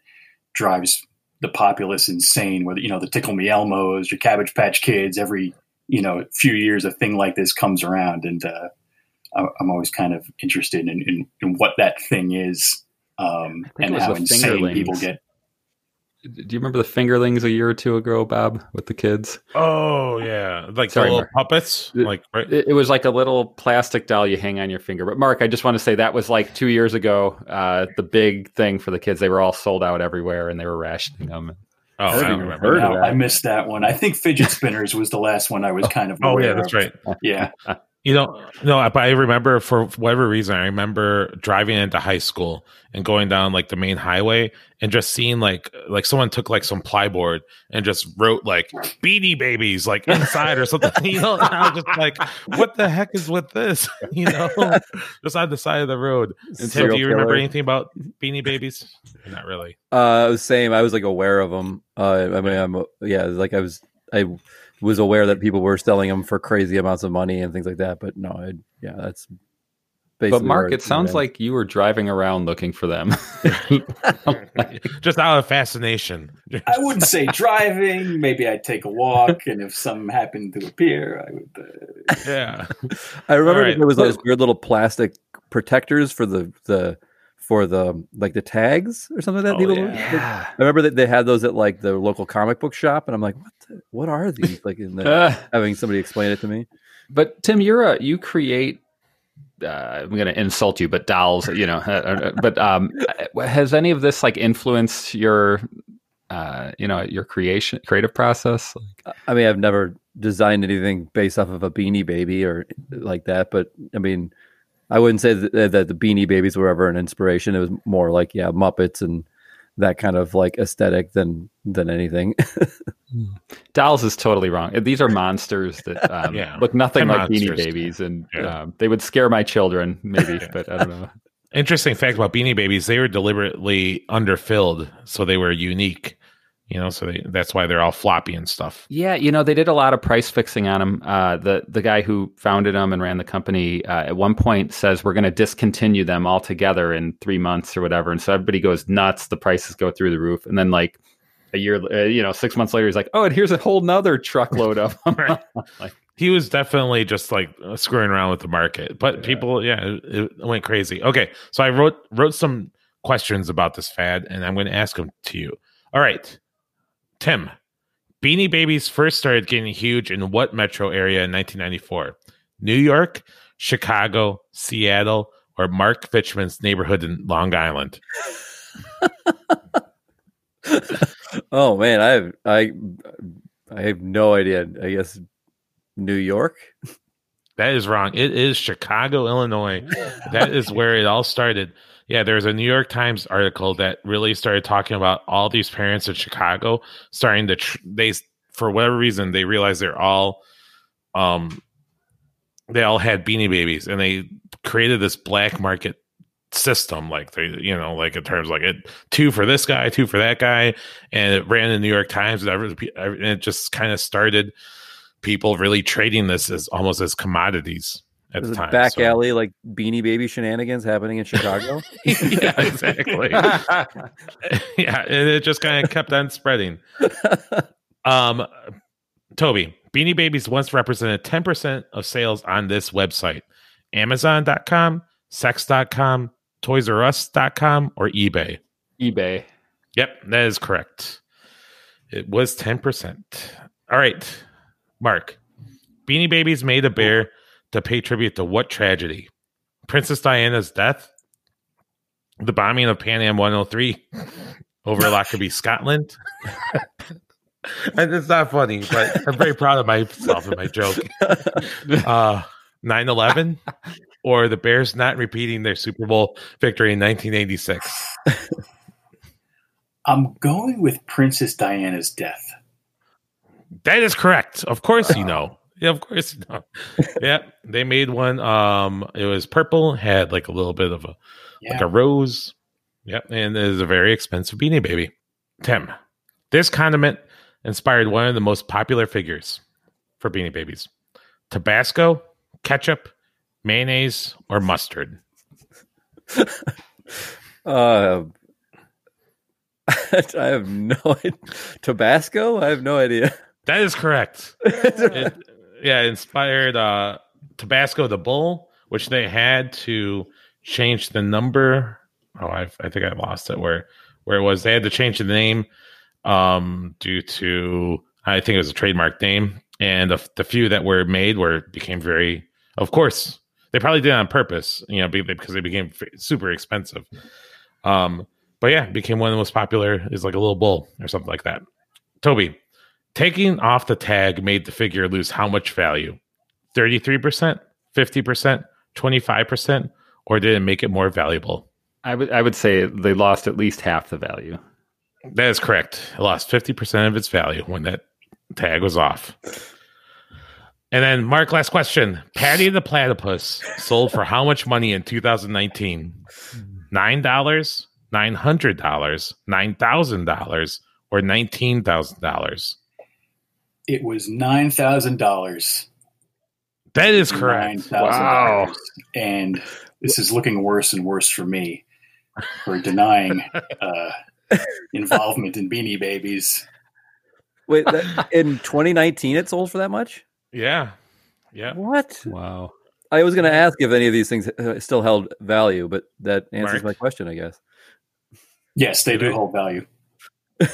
drives the populace insane. Whether you know the Tickle Me Elmos, your Cabbage Patch Kids, every you know few years a thing like this comes around, and uh, I'm always kind of interested in, in, in what that thing is um, and how insane people get. Do you remember the fingerlings a year or two ago, Bob, with the kids? Oh yeah, like Sorry, the little Mark. puppets. It, like right? it, it, was like a little plastic doll you hang on your finger. But Mark, I just want to say that was like two years ago. Uh, the big thing for the kids, they were all sold out everywhere, and they were rationing them. Oh, I, don't remember. No, I missed that one. I think fidget spinners was the last one I was kind of. oh yeah, that's of. right. Yeah. You know, no, but I remember for whatever reason, I remember driving into high school and going down like the main highway and just seeing like like someone took like some plyboard and just wrote like Beanie Babies like inside or something. You know, and I was just like, what the heck is with this? You know, just on the side of the road. Tim, do you remember killer. anything about Beanie Babies? Not really. Uh, same. I was like aware of them. Uh, I mean, I'm yeah, like I was I was aware that people were selling them for crazy amounts of money and things like that. But no, it, yeah, that's. But Mark, it sounds like you were driving around looking for them, just out of fascination. I wouldn't say driving. Maybe I'd take a walk, and if some happened to appear, I would. Uh... Yeah, I remember right. there was those weird little plastic protectors for the the for the like the tags or something like that. Oh, people, yeah. I remember that they had those at like the local comic book shop, and I'm like, what? The, what are these? Like, in the, uh, having somebody explain it to me. But Tim, you're a you create. Uh, I'm going to insult you, but dolls, you know. Uh, uh, but um, has any of this like influenced your uh, you know, your creation creative process? I mean, I've never designed anything based off of a Beanie Baby or like that, but I mean, I wouldn't say that, that the Beanie Babies were ever an inspiration. It was more like yeah, Muppets and that kind of like aesthetic than than anything. Dolls is totally wrong. These are monsters that um, Yeah. look nothing They're like Beanie. Babies, and Yeah. um, they would scare my children, maybe, but I don't know. Interesting fact about Beanie Babies: they were deliberately underfilled, so they were unique. You know, so they, that's why they're all floppy and stuff. Yeah, you know, they did a lot of price fixing on them. Uh, the the guy who founded them and ran the company uh, at one point says we're going to discontinue them altogether in three months or whatever, and so everybody goes nuts. The prices go through the roof, and then like a year, uh, you know, six months later, he's like, "Oh, and here's a whole nother truckload of them." like, He was definitely just like screwing around with the market, but people, yeah, it, it went crazy. Okay, so I wrote wrote some questions about this fad, and I'm going to ask them to you. All right, Tim, Beanie Babies first started getting huge in what metro area in 1994? New York, Chicago, Seattle, or Mark Fichman's neighborhood in Long Island? oh man, I have I I have no idea. I guess New York. That is wrong. It is Chicago, Illinois. that is where it all started. Yeah, there's a New York Times article that really started talking about all these parents in Chicago starting to tr- they for whatever reason they realized they're all um they all had beanie babies and they created this black market system like they you know like in terms like it two for this guy two for that guy and it ran in new york times and every- and it just kind of started people really trading this as almost as commodities at There's the a time back so- alley like Beanie Baby shenanigans happening in Chicago. yeah exactly. Yeah and it just kind of kept on spreading. Um toby beanie babies once represented 10% of sales on this website. Amazon.com sex.com toys r us.com or ebay? eBay. yep that is correct. It was 10% all right mark beanie babies made a bear to pay tribute to what tragedy? Princess diana's death? The bombing of pan am 103 over lockerbie scotland? And it's not funny but i'm very proud of myself and my joke. Uh 9-11 or the bears not repeating their super bowl victory in 1986 I'm going with Princess Diana's death. That is correct. Of course you know. Yeah, of course you know. yeah, they made one. Um, it was purple, had like a little bit of a like a rose. Yep, and it is a very expensive beanie baby. Tim, this condiment inspired one of the most popular figures for beanie babies: Tabasco, ketchup, mayonnaise, or mustard. Uh, I have no idea. Tabasco. I have no idea. That is correct. It- yeah, inspired uh, Tabasco the Bull, which they had to change the number. Oh, I, I think I lost it. Where where it was, they had to change the name um, due to I think it was a trademark name, and the, the few that were made were became very. Of course, they probably did it on purpose, you know, because they became super expensive. Um, but yeah, became one of the most popular. Is like a little bull or something like that. Toby, taking off the tag made the figure lose how much value? 33%, 50%, 25%, or did it make it more valuable? I would I would say they lost at least half the value. That is correct. It lost 50% of its value when that tag was off. And then, Mark, last question. Patty the Platypus sold for how much money in 2019? $9, $900, $9,000, or $19,000? It was nine thousand dollars. That is correct. Wow. And this is looking worse and worse for me for denying uh, involvement in Beanie Babies. Wait, that, in 2019, it sold for that much? Yeah. Yeah. What? Wow. I was going to ask if any of these things uh, still held value, but that answers Mark? my question, I guess. Yes, they do hold value.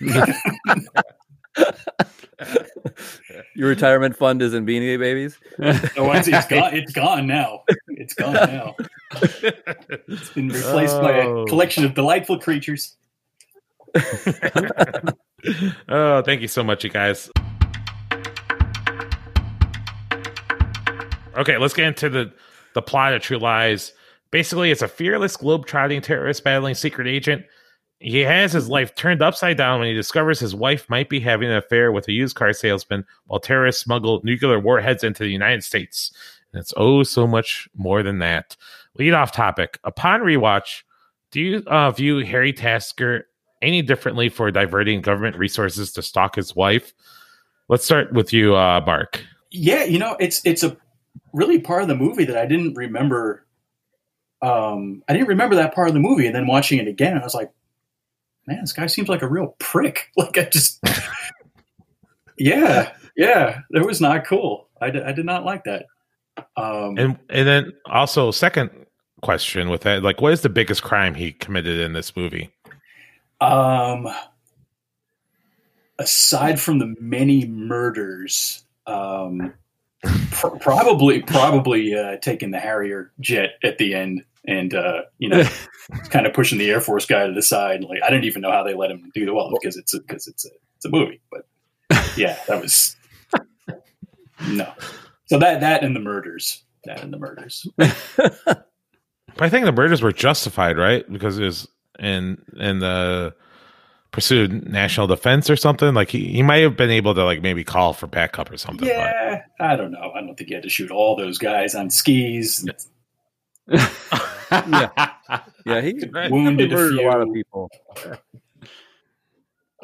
Your retirement fund is in Beanie Babies. Oh, it's, it's gone. It's gone now. It's gone now. It's been replaced by Oh. a collection of delightful creatures. oh, thank you so much, you guys. Okay, let's get into the the plot of True Lies. Basically, it's a fearless globe-trotting terrorist battling secret agent. He has his life turned upside down when he discovers his wife might be having an affair with a used car salesman while terrorists smuggle nuclear warheads into the United States. And it's oh so much more than that. Lead off topic. Upon rewatch, do you uh, view Harry Tasker any differently for diverting government resources to stalk his wife? Let's start with you, uh, Mark. Yeah, you know, it's it's a really part of the movie that I didn't remember. Um, I didn't remember that part of the movie, and then watching it again, I was like, "Man, this guy seems like a real prick." Like I just, yeah, yeah, that was not cool. I, d- I did not like that. Um, And and then also second question with that, like, what is the biggest crime he committed in this movie? Um, aside from the many murders, um, pr- probably probably uh, taking the Harrier jet at the end, and uh, you know, kind of pushing the Air Force guy to the side. And Like I didn't even know how they let him do the well because it's because it's a it's a movie. But yeah, that was no. So that that and the murders, that and the murders. But I think the murders were justified, right? Because it was in in the pursuit of national defense or something. Like he, he might have been able to like maybe call for backup or something. but- Yeah, I don't know. I don't think he had to shoot all those guys on skis. yeah, yeah, he Wounded a a lot of people.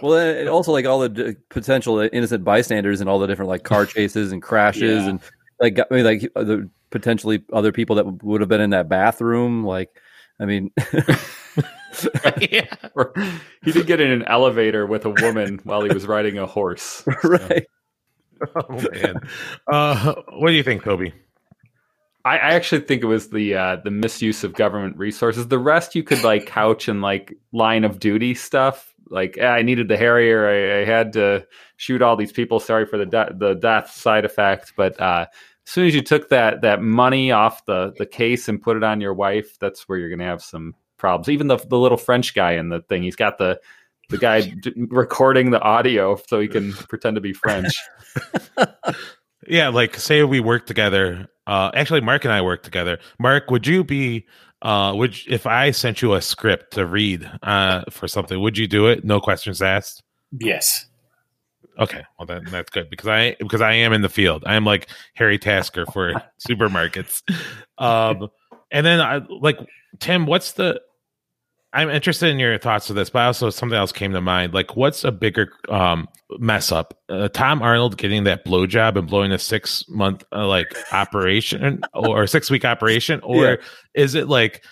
Well, and and also like all the d- potential innocent bystanders and all the different like car chases and crashes Yeah. and like I mean like uh, the potentially other people that would have been in that bathroom. Like, I mean, Or he did get in an elevator with a woman while he was riding a horse. right? Oh man, uh, what do you think, Toby? I, I actually think it was the uh, the misuse of government resources. The rest you could like couch in like line of duty stuff. Like I needed the Harrier, I, I had to shoot all these people. Sorry for the de- the death side effect, but uh, as soon as you took that that money off the the case and put it on your wife, that's where you're going to have some problems. Even the the little French guy in the thing, he's got the the guy d- recording the audio so he can pretend to be French. Yeah, like say we work together. Uh, actually, Mark and I work together. Mark, would you be? Uh, would you- if I sent you a script to read uh, for something, would you do it? No questions asked. Yes. Okay, well then that's good because I because I am in the field. I am like Harry Tasker for supermarkets. Um, and then I like Tim. What's the? I'm interested in your thoughts of this, but also something else came to mind. Like, what's a bigger um, mess up? Uh, Tom Arnold getting that blowjob and blowing a six month uh, like operation or six week operation, or Yeah. is it like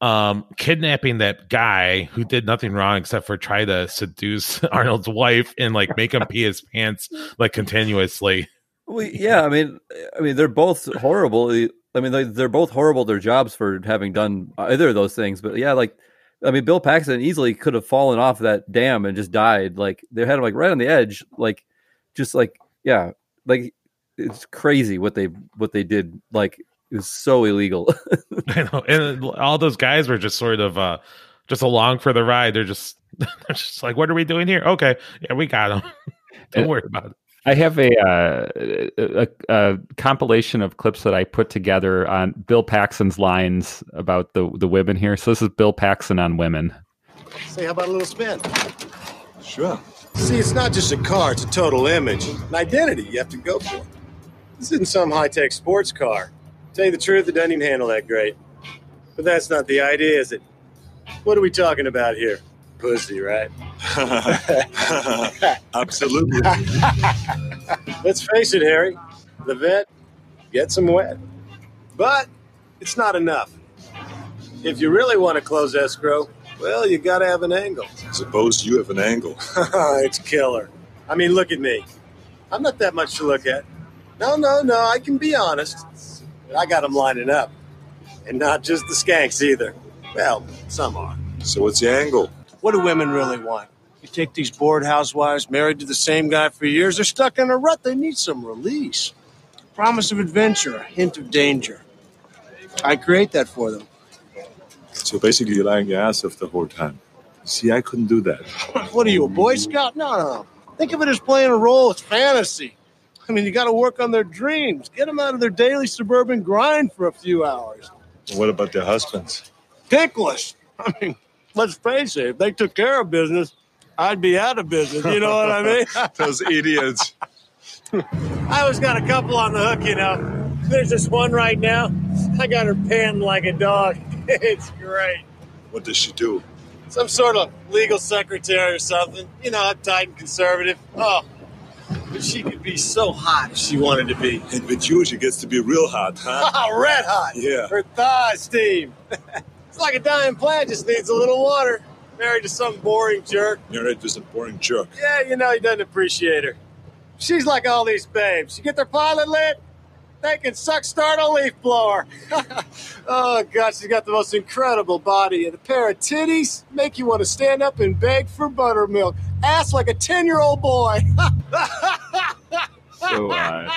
um kidnapping that guy who did nothing wrong except for try to seduce Arnold's wife and like make him pee his pants like continuously. Well, yeah, I mean, I mean, they're both horrible. I mean, they, they're both horrible. Their jobs for having done either of those things. But yeah, like, I mean, Bill Paxton easily could have fallen off that dam and just died. Like they had him like right on the edge. Like, just like yeah, like it's crazy what they what they did. Like it was so illegal. I know. And all those guys were just sort of uh just along for the ride. They're just they're just like, what are we doing here? Okay, yeah, we got them. Don't And- worry about it. I have a, uh, a, a compilation of clips that I put together on Bill Paxton's lines about the the women here. So this is Bill Paxton on women. Say, how about a little spin? Sure. See, it's not just a car, it's a total image, an identity you have to go for. This isn't some high tech sports car. Tell you the truth, it doesn't even handle that great. But that's not the idea, is it? What are we talking about here? Pussy, right? Absolutely. Let's face it, Harry. The vet gets him wet. But it's not enough. If you really want to close escrow, well, you gotta have an angle. Suppose you have an angle. it's killer. I mean, look at me. I'm not that much to look at. No, no, no, I can be honest. But I got them lining up. And not just the skanks either. Well, some are. So what's the angle? What do women really want? You take these bored housewives married to the same guy for years, they're stuck in a rut. They need some release. Promise of adventure, a hint of danger. I create that for them. So basically, you're lying your ass off the whole time. See, I couldn't do that. What are you, a Boy Scout? No, no. Think of it as playing a role. It's fantasy. I mean, you got to work on their dreams. Get them out of their daily suburban grind for a few hours. What about their husbands? Ticklish. I mean, let's face it. If they took care of business, I'd be out of business. You know what I mean? Those idiots. I always got a couple on the hook, you know. There's this one right now. I got her pinned like a dog. it's great. What does she do? Some sort of legal secretary or something. You know, uptight and conservative. Oh, but she could be so hot if she wanted to be. And with you, she gets to be real hot, huh? Red hot. Yeah. Her thighs steam. It's like a dying plant, just needs a little water. Married to some boring jerk. Married to some boring jerk. Yeah, you know, he doesn't appreciate her. She's like all these babes. You get their pilot lit, they can suck start a leaf blower. oh, God, she's got the most incredible body and a pair of titties make you want to stand up and beg for buttermilk. Ass like a 10 year old boy. So uh,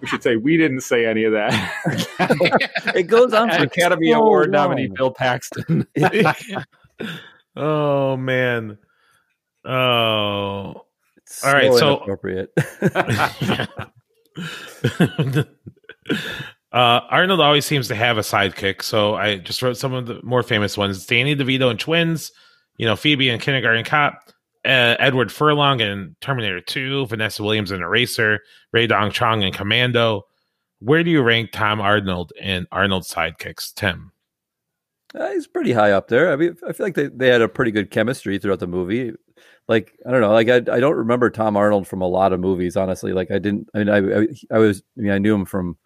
we should say we didn't say any of that. it goes on for Academy so Award long. nominee Bill Paxton. oh man. Oh. All So right, so inappropriate. uh, Arnold always seems to have a sidekick, so I just wrote some of the more famous ones: Danny DeVito and Twins, you know, Phoebe in Kindergarten Cop, uh, Edward Furlong in Terminator Two, Vanessa Williams in Eraser, Rae Dawn Chong in Commando. Where do you rank Tom Arnold and Arnold's sidekicks, Tim? Uh, he's pretty high up there. I mean, I feel like they, they had a pretty good chemistry throughout the movie. Like I don't know, like I, I don't remember Tom Arnold from a lot of movies. Honestly, like I didn't. I mean, I I, I was. I mean, I knew him from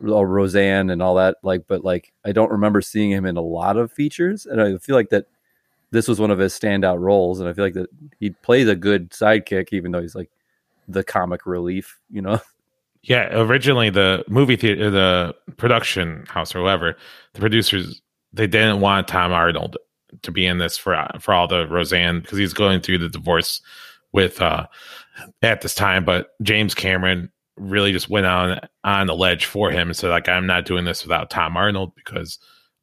Roseanne and all that. Like, but like I don't remember seeing him in a lot of features. And I feel like that this was one of his standout roles. And I feel like that he plays a good sidekick, even though he's like the comic relief. You know. Yeah, originally the movie theater, the production house or whoever, the producers, they didn't want Tom Arnold to be in this for for all the Roseanne because he's going through the divorce with uh at this time. But James Cameron really just went on on the ledge for him and said like I'm not doing this without Tom Arnold because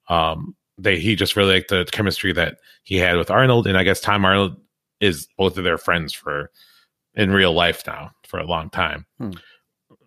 um they he just really liked the chemistry that he had with Arnold and I guess Tom Arnold is both of their friends for in real life now for a long time. Hmm.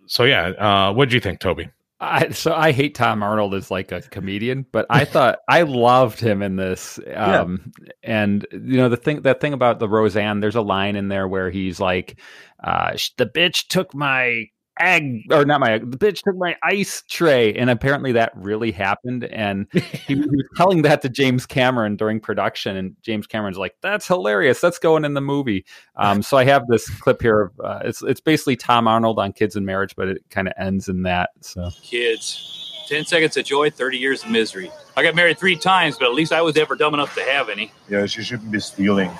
So yeah, uh what do you think, Toby? I, so I hate Tom Arnold as like a comedian, but I thought I loved him in this. Um, And you know the thing that thing about the Roseanne, there's a line in there where he's like, uh, "The bitch took my egg, or not my egg, the bitch took my ice tray," and apparently that really happened. And he, he was telling that to James Cameron during production, and James Cameron's like, "That's hilarious. That's going in the movie." Um, so I have this clip here of uh, it's it's basically Tom Arnold on Kids in Marriage, but it kind of ends in that. So. Kids. 10 seconds of joy, 30 years of misery. I got married three times, but at least I was ever dumb enough to have any. Yeah, she shouldn't be stealing.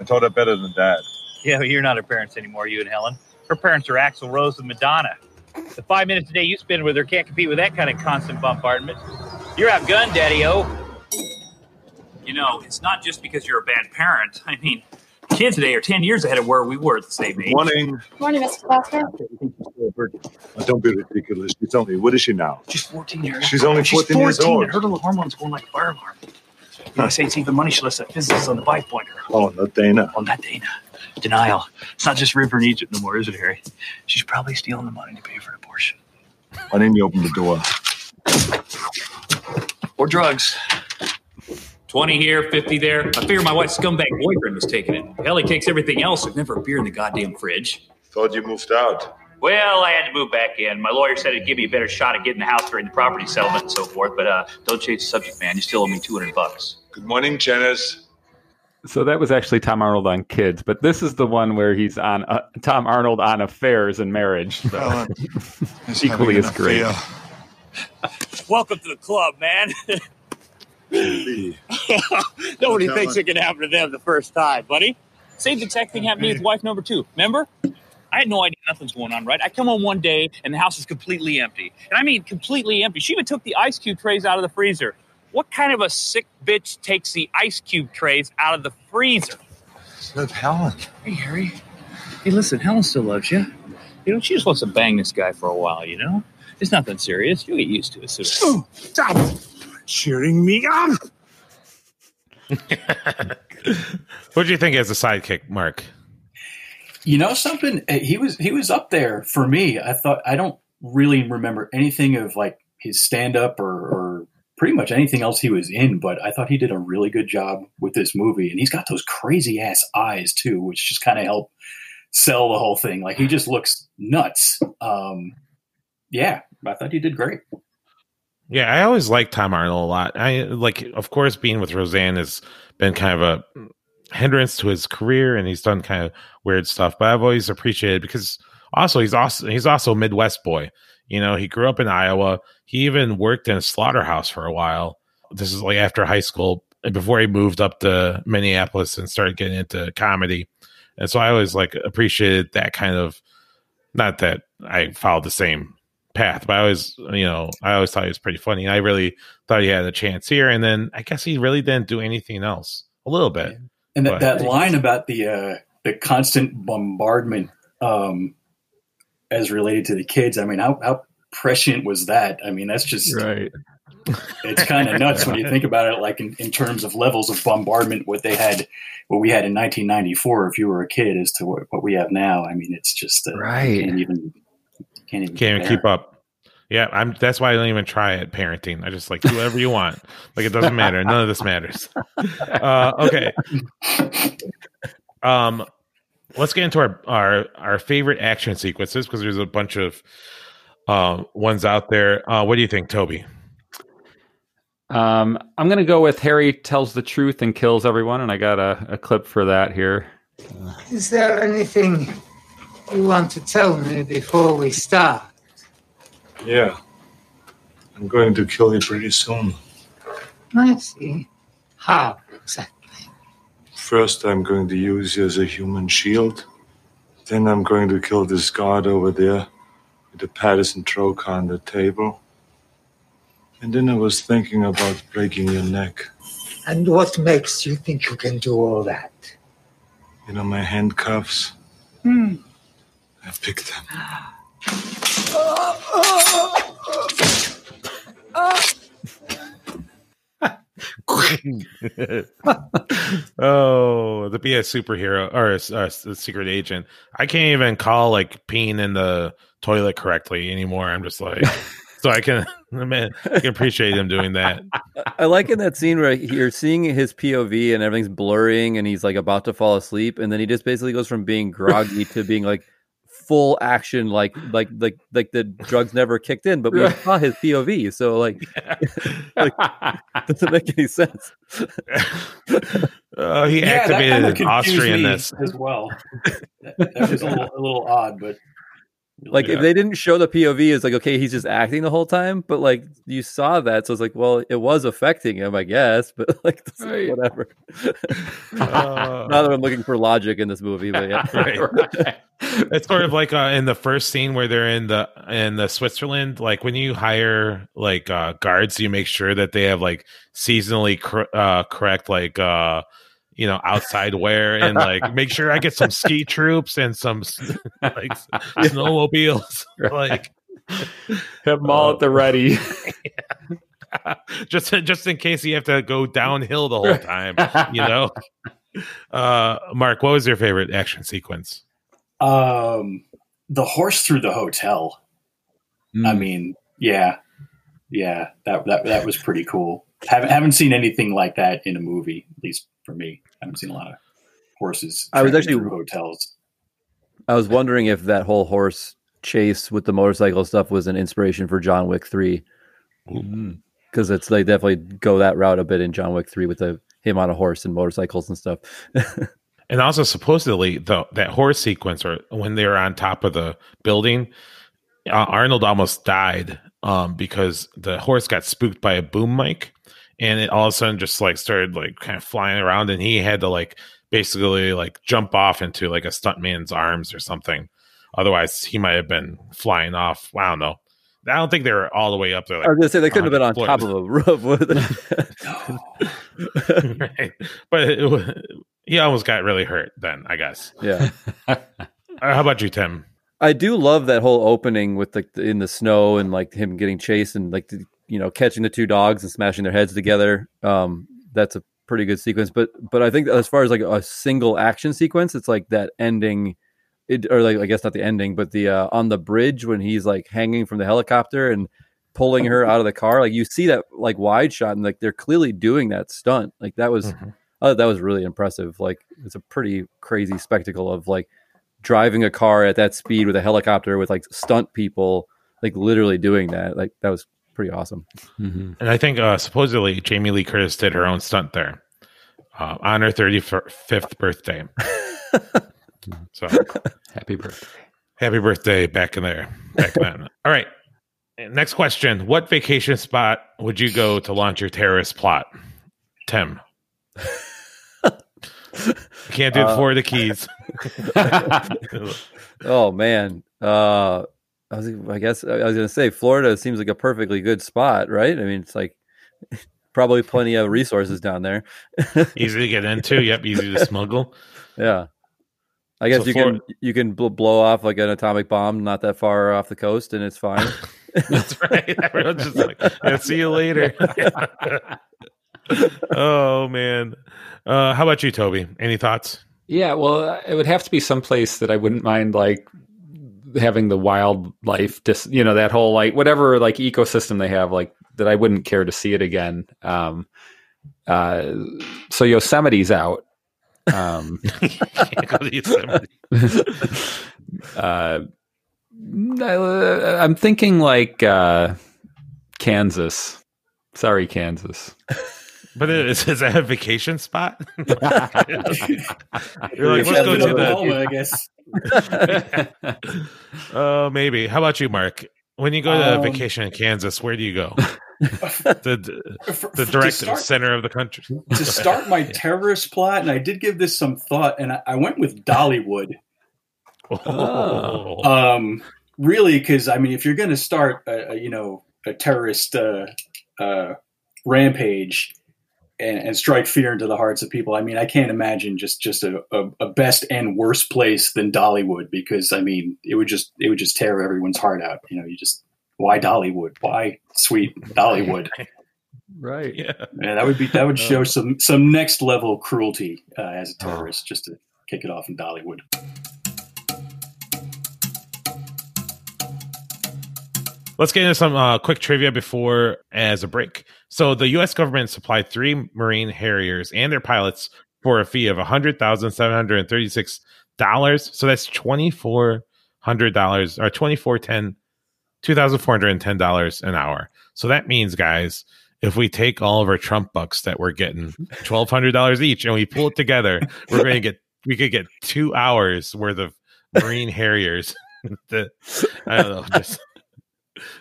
I taught her better than that. Yeah, but you're not her parents anymore, you and Helen. Her parents are Axl Rose and Madonna. The five minutes a day you spend with her can't compete with that kind of constant bombardment. You're outgunned, Daddy O. You know, it's not just because you're a bad parent. I mean, kids today are 10 years ahead of where we were at the same age. Morning. Morning, Mr. Foster. Don't be ridiculous. She's only, what is she now? She's 14 years old. She's only 14 years old. and her little hormones going like a fire alarm. You know, they say it's even money she lets that physicist on the bike pointer. Oh, not Dana. Oh, not Dana. Denial. It's not just River in Egypt no more, is it, Harry? She's probably stealing the money to pay for an abortion. Why didn't you open the door? Or drugs. 20 here, 50 there. I figure my wife's scumbag boyfriend was taking it. Hell, he takes everything else. There's never a beer in the goddamn fridge. Thought you moved out. Well, I had to move back in. My lawyer said it'd give me a better shot at getting the house during the property settlement and so forth. But uh, don't change the subject, man. You still owe me 200 bucks. Good morning, Janice. So that was actually Tom Arnold on Kids, but this is the one where he's on uh, Tom Arnold on affairs and marriage. So Helen equally as great. Welcome to the club, man. Nobody Tell thinks her. it can happen to them the first time, buddy. Same exact thing happened to me with wife number two. Remember? I had no idea nothing's going on, right? I come home one day and the house is completely empty. And I mean completely empty. She even took the ice cube trays out of the freezer. What kind of a sick bitch takes the ice cube trays out of the freezer? That's Helen. Hey, Harry. Hey, listen, Helen still loves you. You know, she just wants to bang this guy for a while, you know? It's nothing serious. You'll get used to it soon. Stop cheering me up. what do you think as a sidekick, Mark? You know something? Uh, He was he was up there for me. I thought I don't really remember anything of like his stand up or, or pretty much anything else he was in, but I thought he did a really good job with this movie. And he's got those crazy ass eyes too, which just kind of help sell the whole thing. Like he just looks nuts. Um, yeah, I thought he did great. Yeah, I always liked Tom Arnold a lot. I like, of course, being with Roseanne has been kind of a hindrance to his career, and he's done kind of weird stuff. But I've always appreciated because also he's also he's also Midwest boy. You know, he grew up in Iowa. He even worked in a slaughterhouse for a while. This is like after high school, and before he moved up to Minneapolis and started getting into comedy. And so I always like appreciated that kind of. Not that I followed the same path, but I always, you know, I always thought he was pretty funny. I really thought he had a chance here, and then I guess he really didn't do anything else. A little bit, And that, But- that line about the uh, the constant bombardment um, as related to the kids, I mean, how, how prescient was that? I mean, that's just right. It's kind of nuts when you think about it, like in, in terms of levels of bombardment, what they had, what we had in 1994, if you were a kid, as to what, what we have now. I mean, it's just uh, Right. You can't even can't even, can't even keep up. Yeah, I'm. That's why I don't even try at parenting. I just like do whatever you want. Like it doesn't matter. None of this matters. Uh, okay. Um, let's get into our our our favorite action sequences because there's a bunch of uh, ones out there. Uh, what do you think, Toby? Um, I'm gonna go with Harry tells the truth and kills everyone, and I got a, a clip for that here. Is there anything you want to tell me before we start? Yeah. I'm going to kill you pretty soon. I see. How exactly? First, I'm going to use you as a human shield. Then I'm going to kill this guard over there with the Patterson trocar on the table. And then I was thinking about breaking your neck. And what makes you think you can do all that? You know my handcuffs? Hmm. I picked them. oh, to be a superhero or a, a- a secret agent, I can't even call like peeing in the toilet correctly anymore. I'm just like, so I can, man, I can appreciate him doing that. I like in that scene where you're seeing his POV and everything's blurring and he's like about to fall asleep and then he just basically goes from being groggy to being like full action like like like like the drugs never kicked in but we Right. saw his POV so like, like doesn't make any sense. Uh, he Yeah, activated kinda an confused Austrian this. as well. that, that was a little, a little odd, but Like if they didn't show the POV, it's like okay, he's just acting the whole time. But like you saw that, so it's like, well, it was affecting him, I guess. But like, this Right. whatever. Uh, Not that I'm looking for logic in this movie, but yeah, Right. It's sort of like uh, in the first scene where they're in the in the Switzerland. Like when you hire like uh, guards, you make sure that they have like seasonally cor- uh, correct like uh, you know outside wear and like make sure I get some ski troops and some s- like snowmobiles. Like Have them all at the ready. just just in case you have to go downhill the whole time, you know. Uh, Mark, what was your favorite action sequence? Um, the horse through the hotel. I mean, yeah, yeah, that that that was pretty cool. Haven't haven't seen anything like that in a movie, at least for me. I haven't seen a lot of horses. I was actually- through hotels. I was wondering if that whole horse chase with the motorcycle stuff was an inspiration for John Wick Three, because it's they definitely go that route a bit in John Wick Three with the him on a horse and motorcycles and stuff. And also, supposedly, the that horse sequence, or when they were on top of the building, uh, Arnold almost died um, because the horse got spooked by a boom mic, and it all of a sudden just like started like kind of flying around, and he had to like basically like jump off into like a stuntman's arms or something. Otherwise, he might have been flying off. I don't know. I don't think they were all the way up there. Like, I was gonna say they couldn't have been on 100 top of a roof. right. But it, he almost got really hurt then, I guess. Yeah. Uh, How about you, Tim? I do love that whole opening with like the, in the snow and like him getting chased and like the, you know catching the two dogs and smashing their heads together. Um, that's a pretty good sequence. But but I think as far as like a single action sequence, it's like that ending, it, or like I guess not the ending, but the uh, on the bridge when he's like hanging from the helicopter and pulling her out of the car. Like you see that like wide shot, and like they're clearly doing that stunt. Like that was, Mhm. I thought that was really impressive. Like it's a pretty crazy spectacle of like driving a car at that speed with a helicopter with like stunt people, like literally doing that. Like that was pretty awesome. And I think uh, supposedly Jamie Lee Curtis did her own stunt there uh, on her 35th birthday. so happy birthday. Happy birthday back in there. Back then. All right. Next question. What vacation spot would you go to launch your terrorist plot? Tim. Can't do it Uh, the Keys. oh man, uh, I was, I guess I was gonna say Florida seems like a perfectly good spot, right? I mean, it's like probably plenty of resources down there. easy to get into. Yep, easy to smuggle. Yeah, I guess So you Flor- can you can bl- blow off like an atomic bomb not that far off the coast, and it's fine. That's right. Everyone's just like, yeah, see you later. oh man. Uh, how about you, Toby? Any thoughts? Yeah, well, it would have to be someplace that I wouldn't mind like having the wildlife, just you know, that whole like whatever like ecosystem they have, like that I wouldn't care to see it again. Um, uh, so Yosemite's out. Um, Can't go to Yosemite. uh, I, I'm thinking like uh, Kansas. Sorry, Kansas. But is, is that a vacation spot? You're like, let's go to Oklahoma, the. I guess. Oh, maybe. How about you, Mark? When you go to Um, vacation in Kansas, where do you go? the the direct start- center of the country. to start my terrorist plot, and I did give this some thought, and I, I went with Dollywood. Oh. Um, really, because I mean, if you're going to start, a, a, you know, a terrorist uh, uh, rampage and, and strike fear into the hearts of people, I mean, I can't imagine just just a, a, a best and worst place than Dollywood, because I mean, it would just it would just tear everyone's heart out. You know, you just why Dollywood? Why sweet Dollywood? right. Yeah. Yeah, that would be that would show some some next level cruelty uh, as a terrorist, just to kick it off in Dollywood. Let's get into some uh, quick trivia before as a break. So, the U.S. government supplied three Marine Harriers and their pilots for a fee of one hundred thousand seven hundred thirty-six dollars. So that's twenty four hundred dollars or twenty four ten, two thousand four hundred and ten dollars an hour. So that means, guys, if we take all of our Trump bucks that we're getting, twelve hundred dollars each, and we pull it together, we're going to get we could get two hours worth of Marine Harriers. the, I don't know, just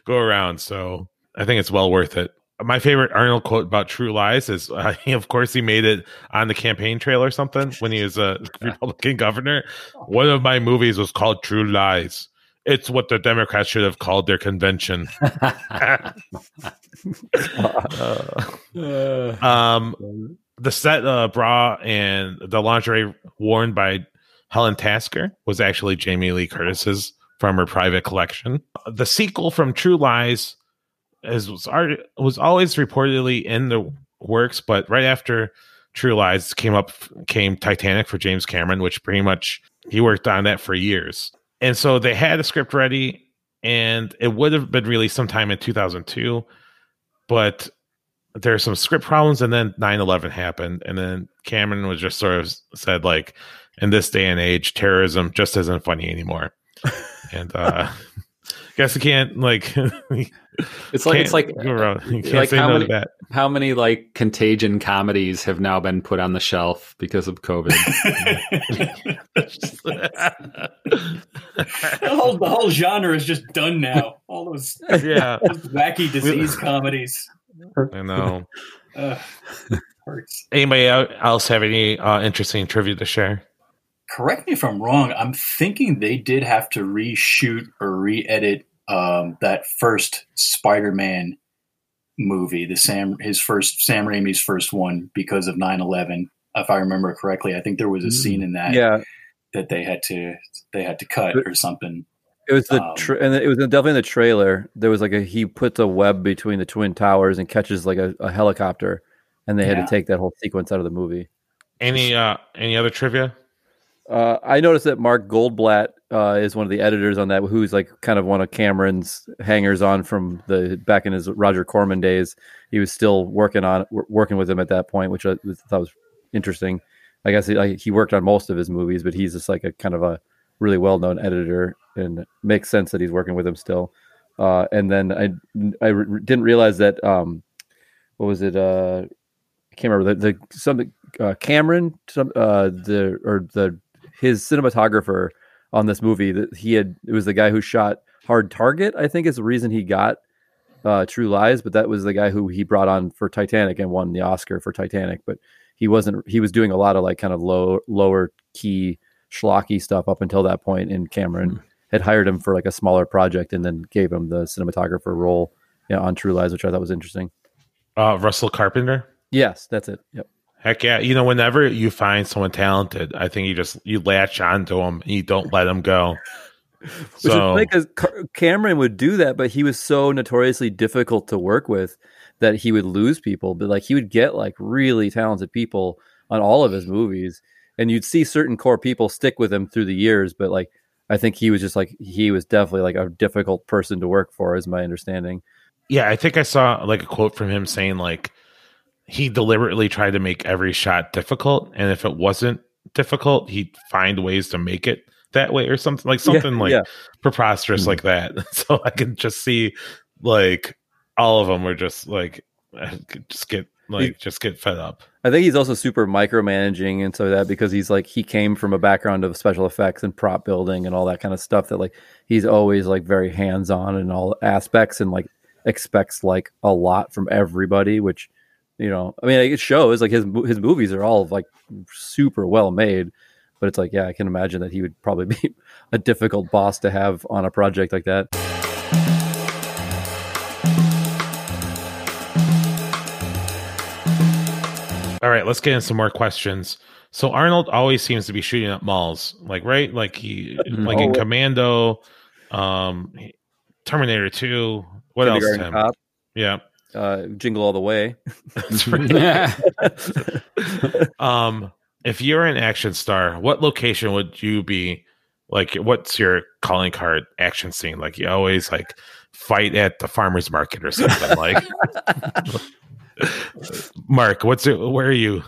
go around. So I think it's well worth it. My favorite Arnold quote about True Lies is, uh, of course, he made it on the campaign trail or something when he was a Republican governor. One of my movies was called True Lies. It's what the Democrats should have called their convention. Uh, um, the set uh, bra and the lingerie worn by Helen Tasker was actually Jamie Lee Curtis's from her private collection. The sequel from True Lies is was, was always reportedly in the works, but right after True Lies came up, came Titanic for James Cameron, which pretty much he worked on that for years. And so they had a script ready, and it would have been released sometime in 2002, but there's some script problems, and then 9/11 happened, and then Cameron was just sort of said like, in this day and age, terrorism just isn't funny anymore. and uh guess you can't like It's like it's like. You can't like say how no many to that. how many like contagion comedies have now been put on the shelf because of COVID? the whole the whole genre is just done now. All those Yeah. those wacky disease comedies. I know. Ugh, hurts. Anybody else have any uh, interesting trivia to share? Correct me if I'm wrong. I'm thinking they did have to reshoot or re-edit um, that first Spider-Man movie, the Sam his first Sam Raimi's first one because of 9/11. If I remember correctly, I think there was a scene in that Yeah. that they had to they had to cut or something. It was the Um, tra- and it was definitely in the trailer. There was like a he puts a web between the twin towers and catches like a, a helicopter, and they had to take that whole sequence out of the movie. Any uh any other trivia? Uh, I noticed that Mark Goldblatt uh, is one of the editors on that, who's like kind of one of Cameron's hangers on from the back in his Roger Corman days. He was still working on working with him at that point, which I thought was interesting. I guess he, like, he worked on most of his movies, but he's just like a kind of a really well known editor, and makes sense that he's working with him still. Uh, and then I I re- didn't realize that um, what was it? Uh, I can't remember the, the something uh, Cameron some uh the or the his cinematographer on this movie that he had it was the guy who shot Hard Target I think is the reason he got uh True Lies but that was the guy who he brought on for Titanic and won the Oscar for Titanic but he wasn't he was doing a lot of like kind of low lower key schlocky stuff up until that point. and Cameron had hired him for like a smaller project and then gave him the cinematographer role you know, on True Lies which I thought was interesting. Uh Russell Carpenter? Yes, that's it. Yep. Heck yeah! You know, whenever you find someone talented, I think you just you latch onto them and you don't let them go. Which So is funny because Cameron would do that, but he was so notoriously difficult to work with that he would lose people. But like he would get like really talented people on all of his movies, and you'd see certain core people stick with him through the years. But like I think he was just like he was definitely like a difficult person to work for, is my understanding. yeah, I think I saw like a quote from him saying like he deliberately tried to make every shot difficult, and if it wasn't difficult, he'd find ways to make it that way or something like Yeah, something like yeah. preposterous mm-hmm. like that. So I can just see like all of them were just like just get like just get fed up. I think he's also super micromanaging and so that because he's like he came from a background of special effects and prop building and all that kind of stuff that like he's always like very hands on in all aspects and like expects like a lot from everybody, which you know, I mean, it shows like his his movies are all like super well made, but it's like yeah, I can imagine that he would probably be a difficult boss to have on a project like that. All right, let's get in some more questions. So Arnold always seems to be shooting up malls, like right, like he, like in Oh. Commando, um, Terminator Two. What else? Tim? Cop. Yeah, uh, Jingle All the Way. That's right. um, if you're an action star, what location would you be? Like, what's your calling card action scene? Like, you always like fight at the farmers market or something. like, Mark, what's it? Where are you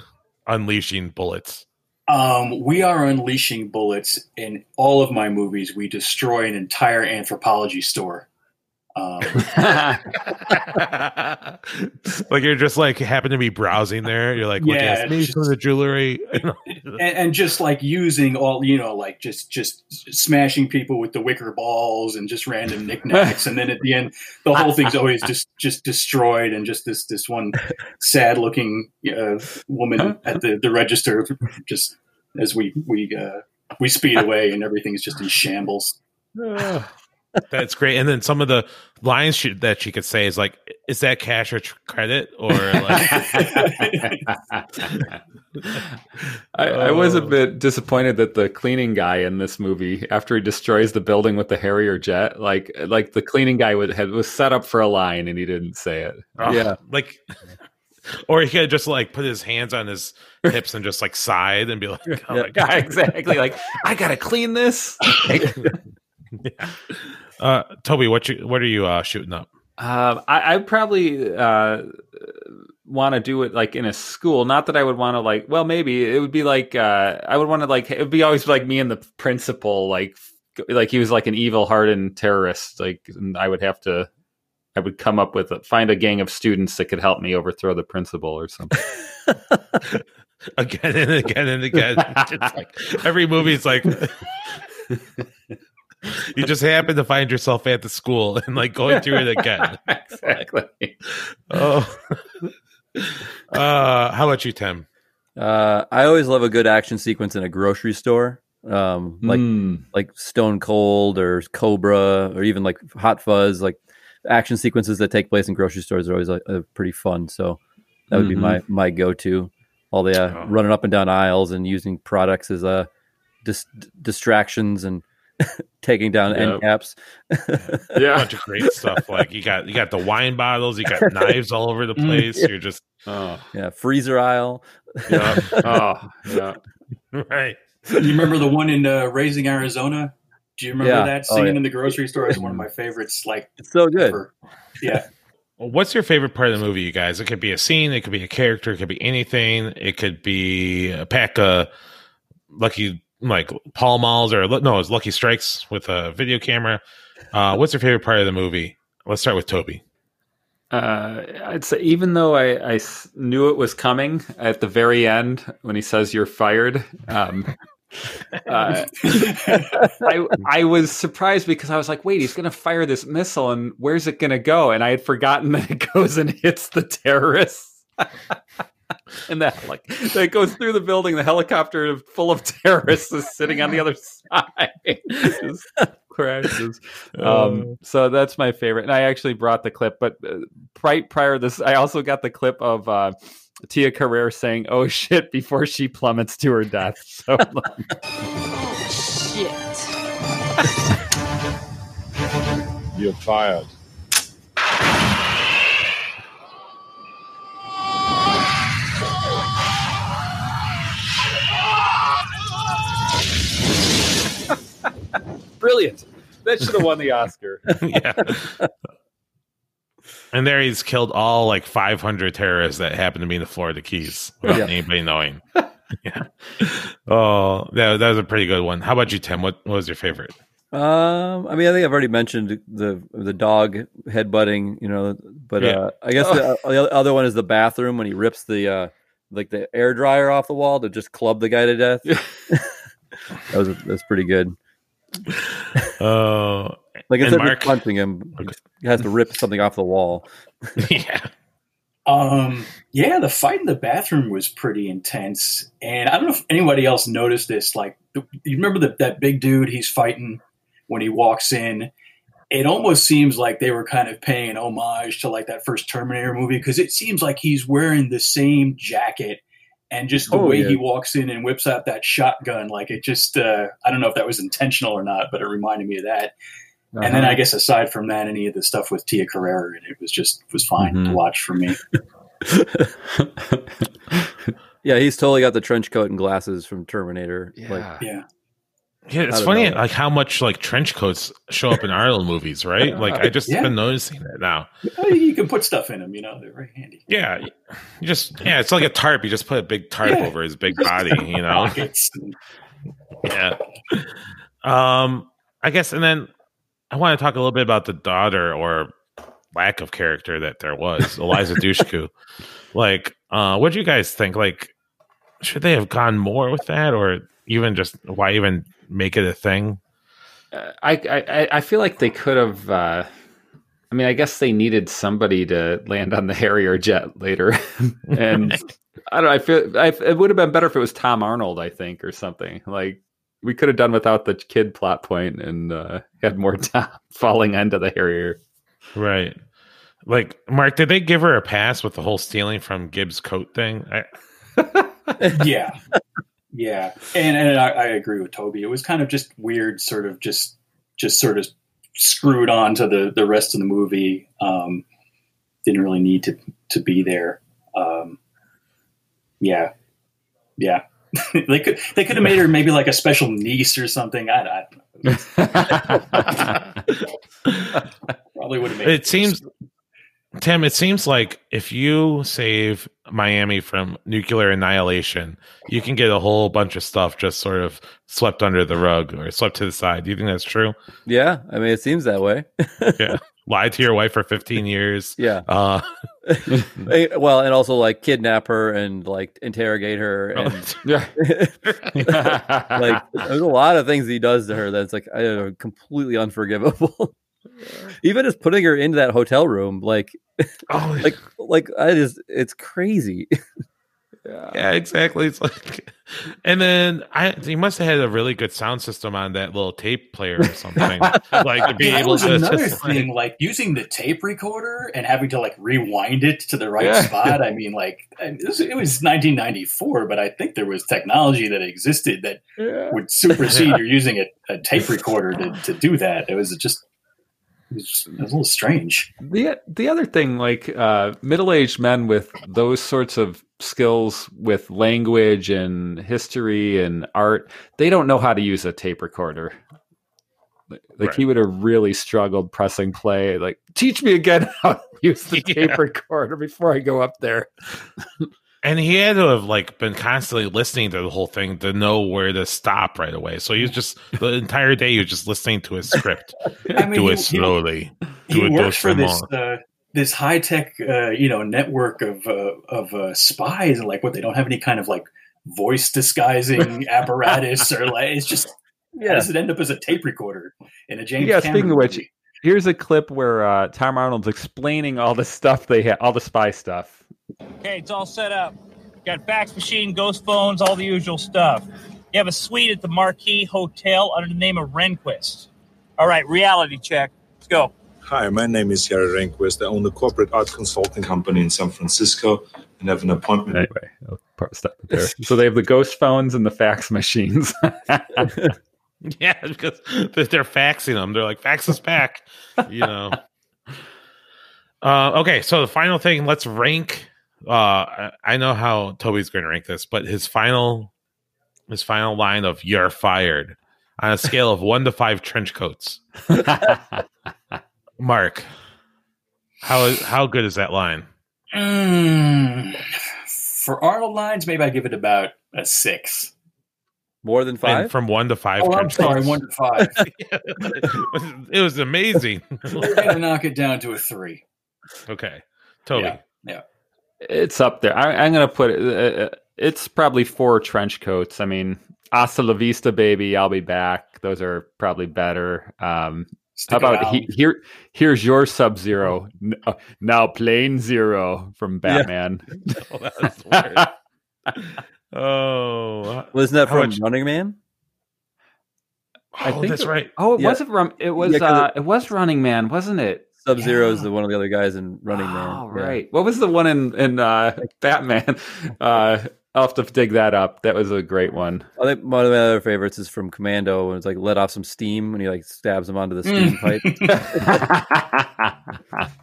unleashing bullets? Um, we are unleashing bullets in all of my movies. We destroy an entire Anthropologie store. Um, Like, you're just like happen to be browsing there. You're like, look Yeah, at me it's from the jewelry. and, and just like using all you know like just just smashing people with the wicker balls and just random knickknacks and then at the end the whole thing's always just just destroyed and just this this one sad looking uh, woman at the the register just as we we uh we speed away and everything's just in shambles That's great. And then some of the lines she, that she could say is like, "Is that cash or tr- credit?" Or like, I, I was a Oh. bit disappointed that the cleaning guy in this movie, after he destroys the building with the Harrier jet, like like the cleaning guy would had was set up for a line and he didn't say it. oh, like, or he could just like put his hands on his hips and just like sighed and be like, "Oh my Yeah, god, exactly. Like I gotta clean this. uh, Toby, what you what are you uh, shooting up? Um, I, I'd probably uh, want to do it like in a school. Not that I would want to like. Well, maybe it would be like uh, I would want to like. It would be always like me and the principal. Like, like he was like an evil, hardened terrorist. Like, and I would have to. I would come up with a, find a gang of students that could help me overthrow the principal or something. again and again and again. It's like every movie is like you just happen to find yourself at the school and like going through it again. exactly. Oh. Uh, how about you, Tim? Uh, I always love a good action sequence in a grocery store, um, like Mm. like Stone Cold or Cobra or even like Hot Fuzz. Like action sequences that take place in grocery stores are always uh, uh, pretty fun. So that would be Mhm. my my go to. All the uh, running up and down aisles and using products as uh, dis- distractions and taking down Yep. end caps. a bunch of great stuff. Like you got you got the wine bottles, you got knives all over the Mm, place. yeah. You're just oh yeah, freezer aisle. yeah, oh yeah. right. You remember the one in uh, Raising Arizona? Do you remember Yeah. that Oh, yeah. in the grocery store? Is one of my favorites. Like It's so good. ever. Yeah. What's your favorite part of the movie, you guys? It could be a scene, it could be a character, it could be anything. It could be a pack of lucky like Pall Malls or no, it's Lucky Strikes with a video camera. Uh, what's your favorite part of the movie? Let's start with Toby. Uh, I'd say even though I, I knew it was coming at the very end when he says you're fired, um, uh, I I was surprised because I was like, wait, he's going to fire this missile, and where's it going to go? And I had forgotten that it goes and hits the terrorists. and that like that it goes through the building. The helicopter full of terrorists is sitting on the other side. Just crashes. Um, so that's my favorite, and I actually brought the clip. But uh, right prior to this, I also got the clip of uh, Tia Carrere saying, "Oh shit!" before she plummets to her death. So Shit. You're fired. That should have won the Oscar. yeah. And there he's killed all like 500 terrorists that happen to be in the Florida Keys without Yeah. anybody knowing. yeah. Oh, that, that was a pretty good one. How about you, Tim? What, what was your favorite? Um, I mean, I think I've already mentioned the the dog headbutting, you know, but Yeah. uh, I guess the, uh, the other one is the bathroom when he rips the uh, like the air dryer off the wall to just club the guy to death. that was that's pretty good. Oh, Like and instead of Mark, just punching him, he has to rip something off the wall. yeah. Um, yeah, the fight in the bathroom was pretty intense, and I don't know if anybody else noticed this. Like, you remember the, that big dude he's fighting when he walks in? It almost seems like they were kind of paying homage to like that first Terminator movie because it seems like he's wearing the same jacket and just the Oh, way yeah. he walks in and whips out that shotgun. Like, it just uh, I don't know if that was intentional or not, but it reminded me of that. And then Uh-huh. I guess aside from that, any of the stuff with Tia Carrere, and it was just was fine Mm-hmm. to watch for me. Yeah, he's totally got the trench coat and glasses from Terminator. Like, Yeah. Yeah, it's funny know. like how much like trench coats show up in Arnold movies, right? Like I just Yeah. been noticing that now. You can put stuff in them, you know, they're very handy. Yeah, you just yeah, it's like a tarp. You just put a big tarp Yeah. over his big body, you know. Yeah. Um, I guess, and then I want to talk a little bit about the daughter or lack of character that there was, Eliza Dushku. Like, uh, what do you guys think? Like, should they have gone more with that, or even just why even make it a thing? Uh, I, I I feel like they could have. Uh, I mean, I guess they needed somebody to land on the Harrier jet later, and I don't. know, I feel I, it would have been better if it was Tom Arnold, I think, or something. Like we could have done without the kid plot point and uh, had more Tom falling onto the Harrier. Right. Like, Mark, did they give her a pass with the whole stealing from Gibbs' coat thing? I, yeah. Yeah. And and I, I agree with Toby. It was kind of just weird, sort of just just sort of screwed on to the, the rest of the movie. Um, didn't really need to to be there. Um, yeah. Yeah. they could they could have made her maybe like a special niece or something. I, I probably would have made it seems tim it seems like if you save miami from nuclear annihilation you can get a whole bunch of stuff just sort of swept under the rug or swept to the side do you think that's true yeah, I mean, it seems that way. yeah lied to your wife for 15 years Yeah. uh well, and also like kidnap her and like interrogate her and Yeah. like there's a lot of things he does to her that's like I don't know, completely unforgivable. Even just putting her into that hotel room, like, oh like, like I just, it's crazy. yeah exactly it's like And then I, he must have had a really good sound system on that little tape player or something, like to be that able was to another just, like- thing, like using the tape recorder and having to like rewind it to the right Yeah. spot. I mean, like it was, it was 1994, but I think there was technology that existed that would supersede Yeah. you're using a, a tape recorder to, to do that. It was just it was, it was a little strange. The the other thing, like uh, middle aged men with those sorts of skills with language and history and art, they don't know how to use a tape recorder. Like like, he would have really struggled pressing play. Like, teach me again how to use the tape recorder before I go up there. and he had to have like been constantly listening to the whole thing to know where to stop right away. So he was just the entire day he was just listening to his script. I mean, do he- it slowly. He do it works for this uh, this high tech uh, you know network of uh, of uh, spies and like what they don't have any kind of like voice disguising apparatus or like it's just yeah. How does it end up as a tape recorder in a James? yeah, Cameron speaking of which, here's a clip where uh, Tom Arnold's explaining all the stuff they had, all the spy stuff. Okay, it's all set up. Got fax machine, ghost phones, all the usual stuff. You have a suite at the Marquis Hotel under the name of Renquist. All right, reality check. Let's go. Hi, my name is Jerry Rehnquist. I own a corporate art consulting company in San Francisco and have an appointment. Anyway, I'll part- stop it there. so they have the ghost phones and the fax machines. Yeah, because they're they're faxing them. They're like, fax us back, you know. Uh, okay, so the final thing, let's rank. Uh, I, I know how Toby's going to rank this, but his final, his final line of "You're fired" on a scale of one to five trench coats. Mark, how is how good is that line? Mm, for Arnold lines, maybe I give it about a six. More than And from one to five Oh, I'm sorry, coats. one to five. it was amazing. We're gonna knock it down to a three. okay, Toby. Yeah. yeah. It's up there. I, I'm going to put it. Uh, uh, it's probably four trench coats. I mean, Hasta la vista, baby. I'll be back. Those are probably better. Um, how about he, here? Here's your Sub Zero. N- uh, now Plain Zero from Batman. Oh, that's weird. oh, Wasn't that from much- Running Man? I Oh, think that's it- right. Oh, it Yeah. wasn't. Rum, it was. Yeah, 'cause uh, it, was Running Man, wasn't it? Sub Zero is the one of the other guys in Running Man. Oh, Yeah. What was the one in in uh, Batman? Uh, I'll have to dig that up. That was a great one. I think one of my other favorites is from Commando when it's like let off some steam when he like stabs him onto the steam pipe.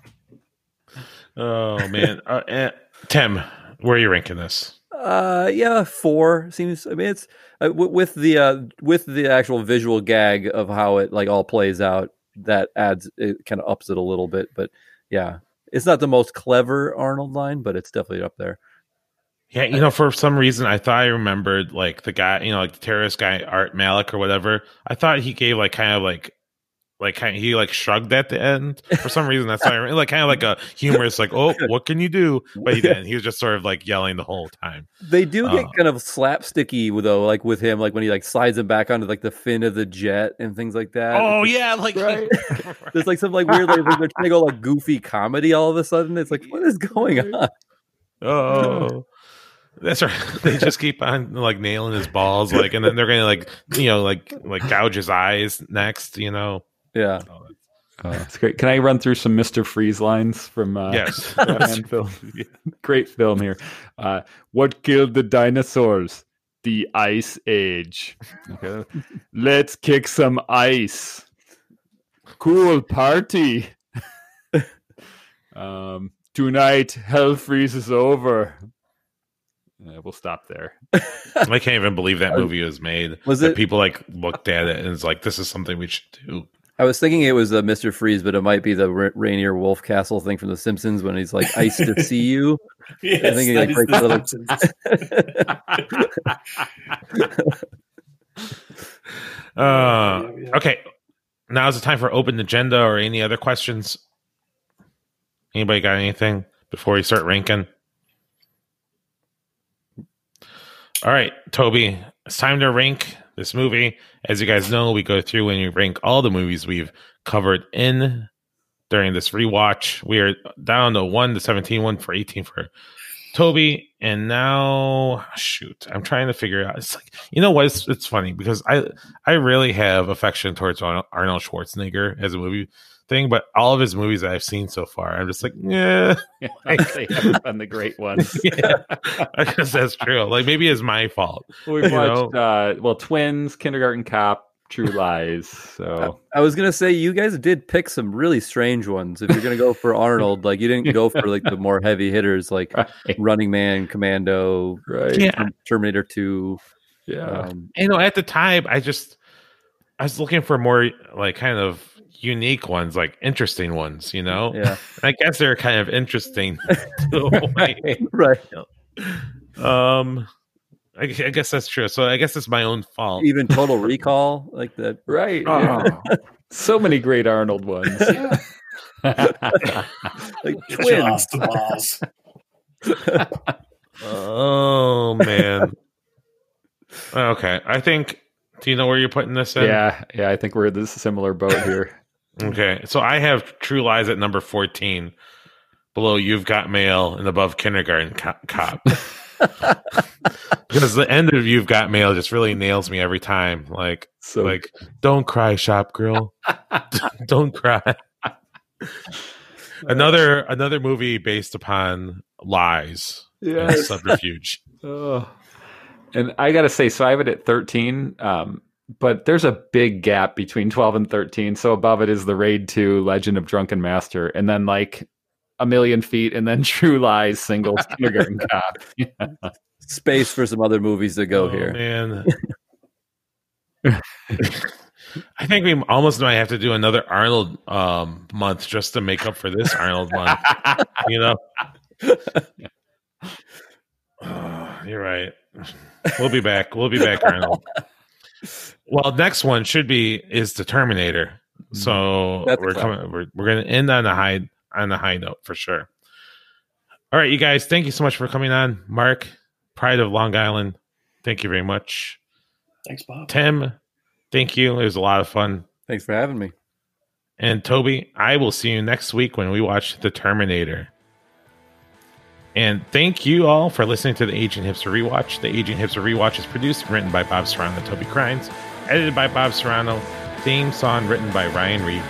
Oh man, uh, eh, Tim, where are you ranking this? Uh, yeah, four seems. I mean, it's uh, w- with the uh, with the actual visual gag of how it like all plays out. That adds it kind of ups it a little bit, but yeah, it's not the most clever Arnold line, but it's definitely up there. Yeah, you know, for some reason, I thought I remembered like the guy, you know, like the terrorist guy, Art Malik or whatever. I thought he gave like kind of like, like kind of, he like shrugged at the end for some reason. That's why I remember, like kind of like a humorous, like, oh, what can you do? But he didn't. He was just sort of like yelling the whole time. They do get Uh, kind of slapsticky though, like with him, like when he like slides him back onto like the fin of the jet and things like that. Oh yeah, like right? There's like some like weird like they're trying to go like goofy comedy all of a sudden. It's like what is going on? Oh. That's right. They just keep on like nailing his balls, like, and then they're gonna like, you know, like, like gouge his eyes next. You know. Yeah. Oh, that's great. Can I run through some Mister Freeze lines from uh, Yes. Batman film? great film here. Uh, what killed the dinosaurs? The Ice Age. Okay. Let's kick some ice. Cool party. um, tonight, hell freezes over. Yeah, we'll stop there. I can't even believe that movie was made. Was that it- people like looked at it and it's like, this is something we should do. I was thinking it was a Mr. Freeze, but it might be the Ra- Rainier Wolfcastle thing from The Simpsons when he's like ice to see you. Yes, I think he like is breaks The a little. Uh, okay. Now's the time for open agenda or any other questions. Anybody got anything before we start ranking? All right, Toby, it's time to rank this movie. As you guys know, we go through and we rank all the movies we've covered in during this rewatch. We are down to 1 to 17, 1 for 18 for Toby, and now shoot, I'm trying to figure out. It's like you know what? It's, it's funny because I I really have affection towards Arnold Schwarzenegger as a movie thing, but all of his movies that I've seen so far, I'm just like, yeah, they haven't been the great ones. yeah, I guess that's true. Like maybe it's my fault. We've know? watched uh, well, Twins, Kindergarten Cop, True Lies. So I was gonna say you guys did pick some really strange ones. If you're gonna go for Arnold, like you didn't go for like the more heavy hitters like Running Man, Commando, right? Yeah. Terminator Two. Yeah. Um, you know, at the time, I just I was looking for more like kind of unique ones, like interesting ones. You know, Yeah. I guess they're kind of interesting. too, like, right. um, I, I guess that's true. So I guess it's my own fault. Even Total Recall, like that. Right. Oh. yeah. so many great Arnold ones. like Jaws twins. to balls. Oh man. okay, I think. Do you know where you're putting this in? yeah, yeah. I think we're in this similar boat here. Okay, so I have True Lies at number fourteen. Below, you've got mail, and above Kindergarten Co- Cop. because the end of You've Got Mail just really nails me every time. Like, So like, don't cry, shop girl. don't cry. another another movie based upon lies and Yes. subterfuge. Oh. And I got to say, so I have it at 13, um, but there's a big gap between 12 and 13. So above it is The Raid 2, Legend of Drunken Master, and then like A Million Feet, and then True Lies, Singles, Kindergarten Cop. Yeah. Space for some other movies to go Oh, here. man. I think we almost might have to do another Arnold um, month just to make up for this Arnold month. you know, Oh, you're right. We'll be back. We'll be back, Arnold. Well, next one should be is the Terminator. Mm-hmm. So That's we're coming. We're, we're going to end on a high on a high note for sure. All right, you guys. Thank you so much for coming on, Mark, Pride of Long Island. Thank you very much. Thanks, Bob. Tim, thank you. It was a lot of fun. Thanks for having me. And Toby, I will see you next week when we watch The Terminator. And thank you all for listening to the Aging Hipster Rewatch. The Aging Hipster Rewatch is produced and written by Bob Serrano and Toby Crines, edited by Bob Serrano, theme song written by Ryan Reed.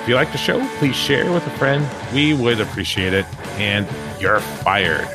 If you like the show, please share with a friend. We would appreciate it. And you're fired.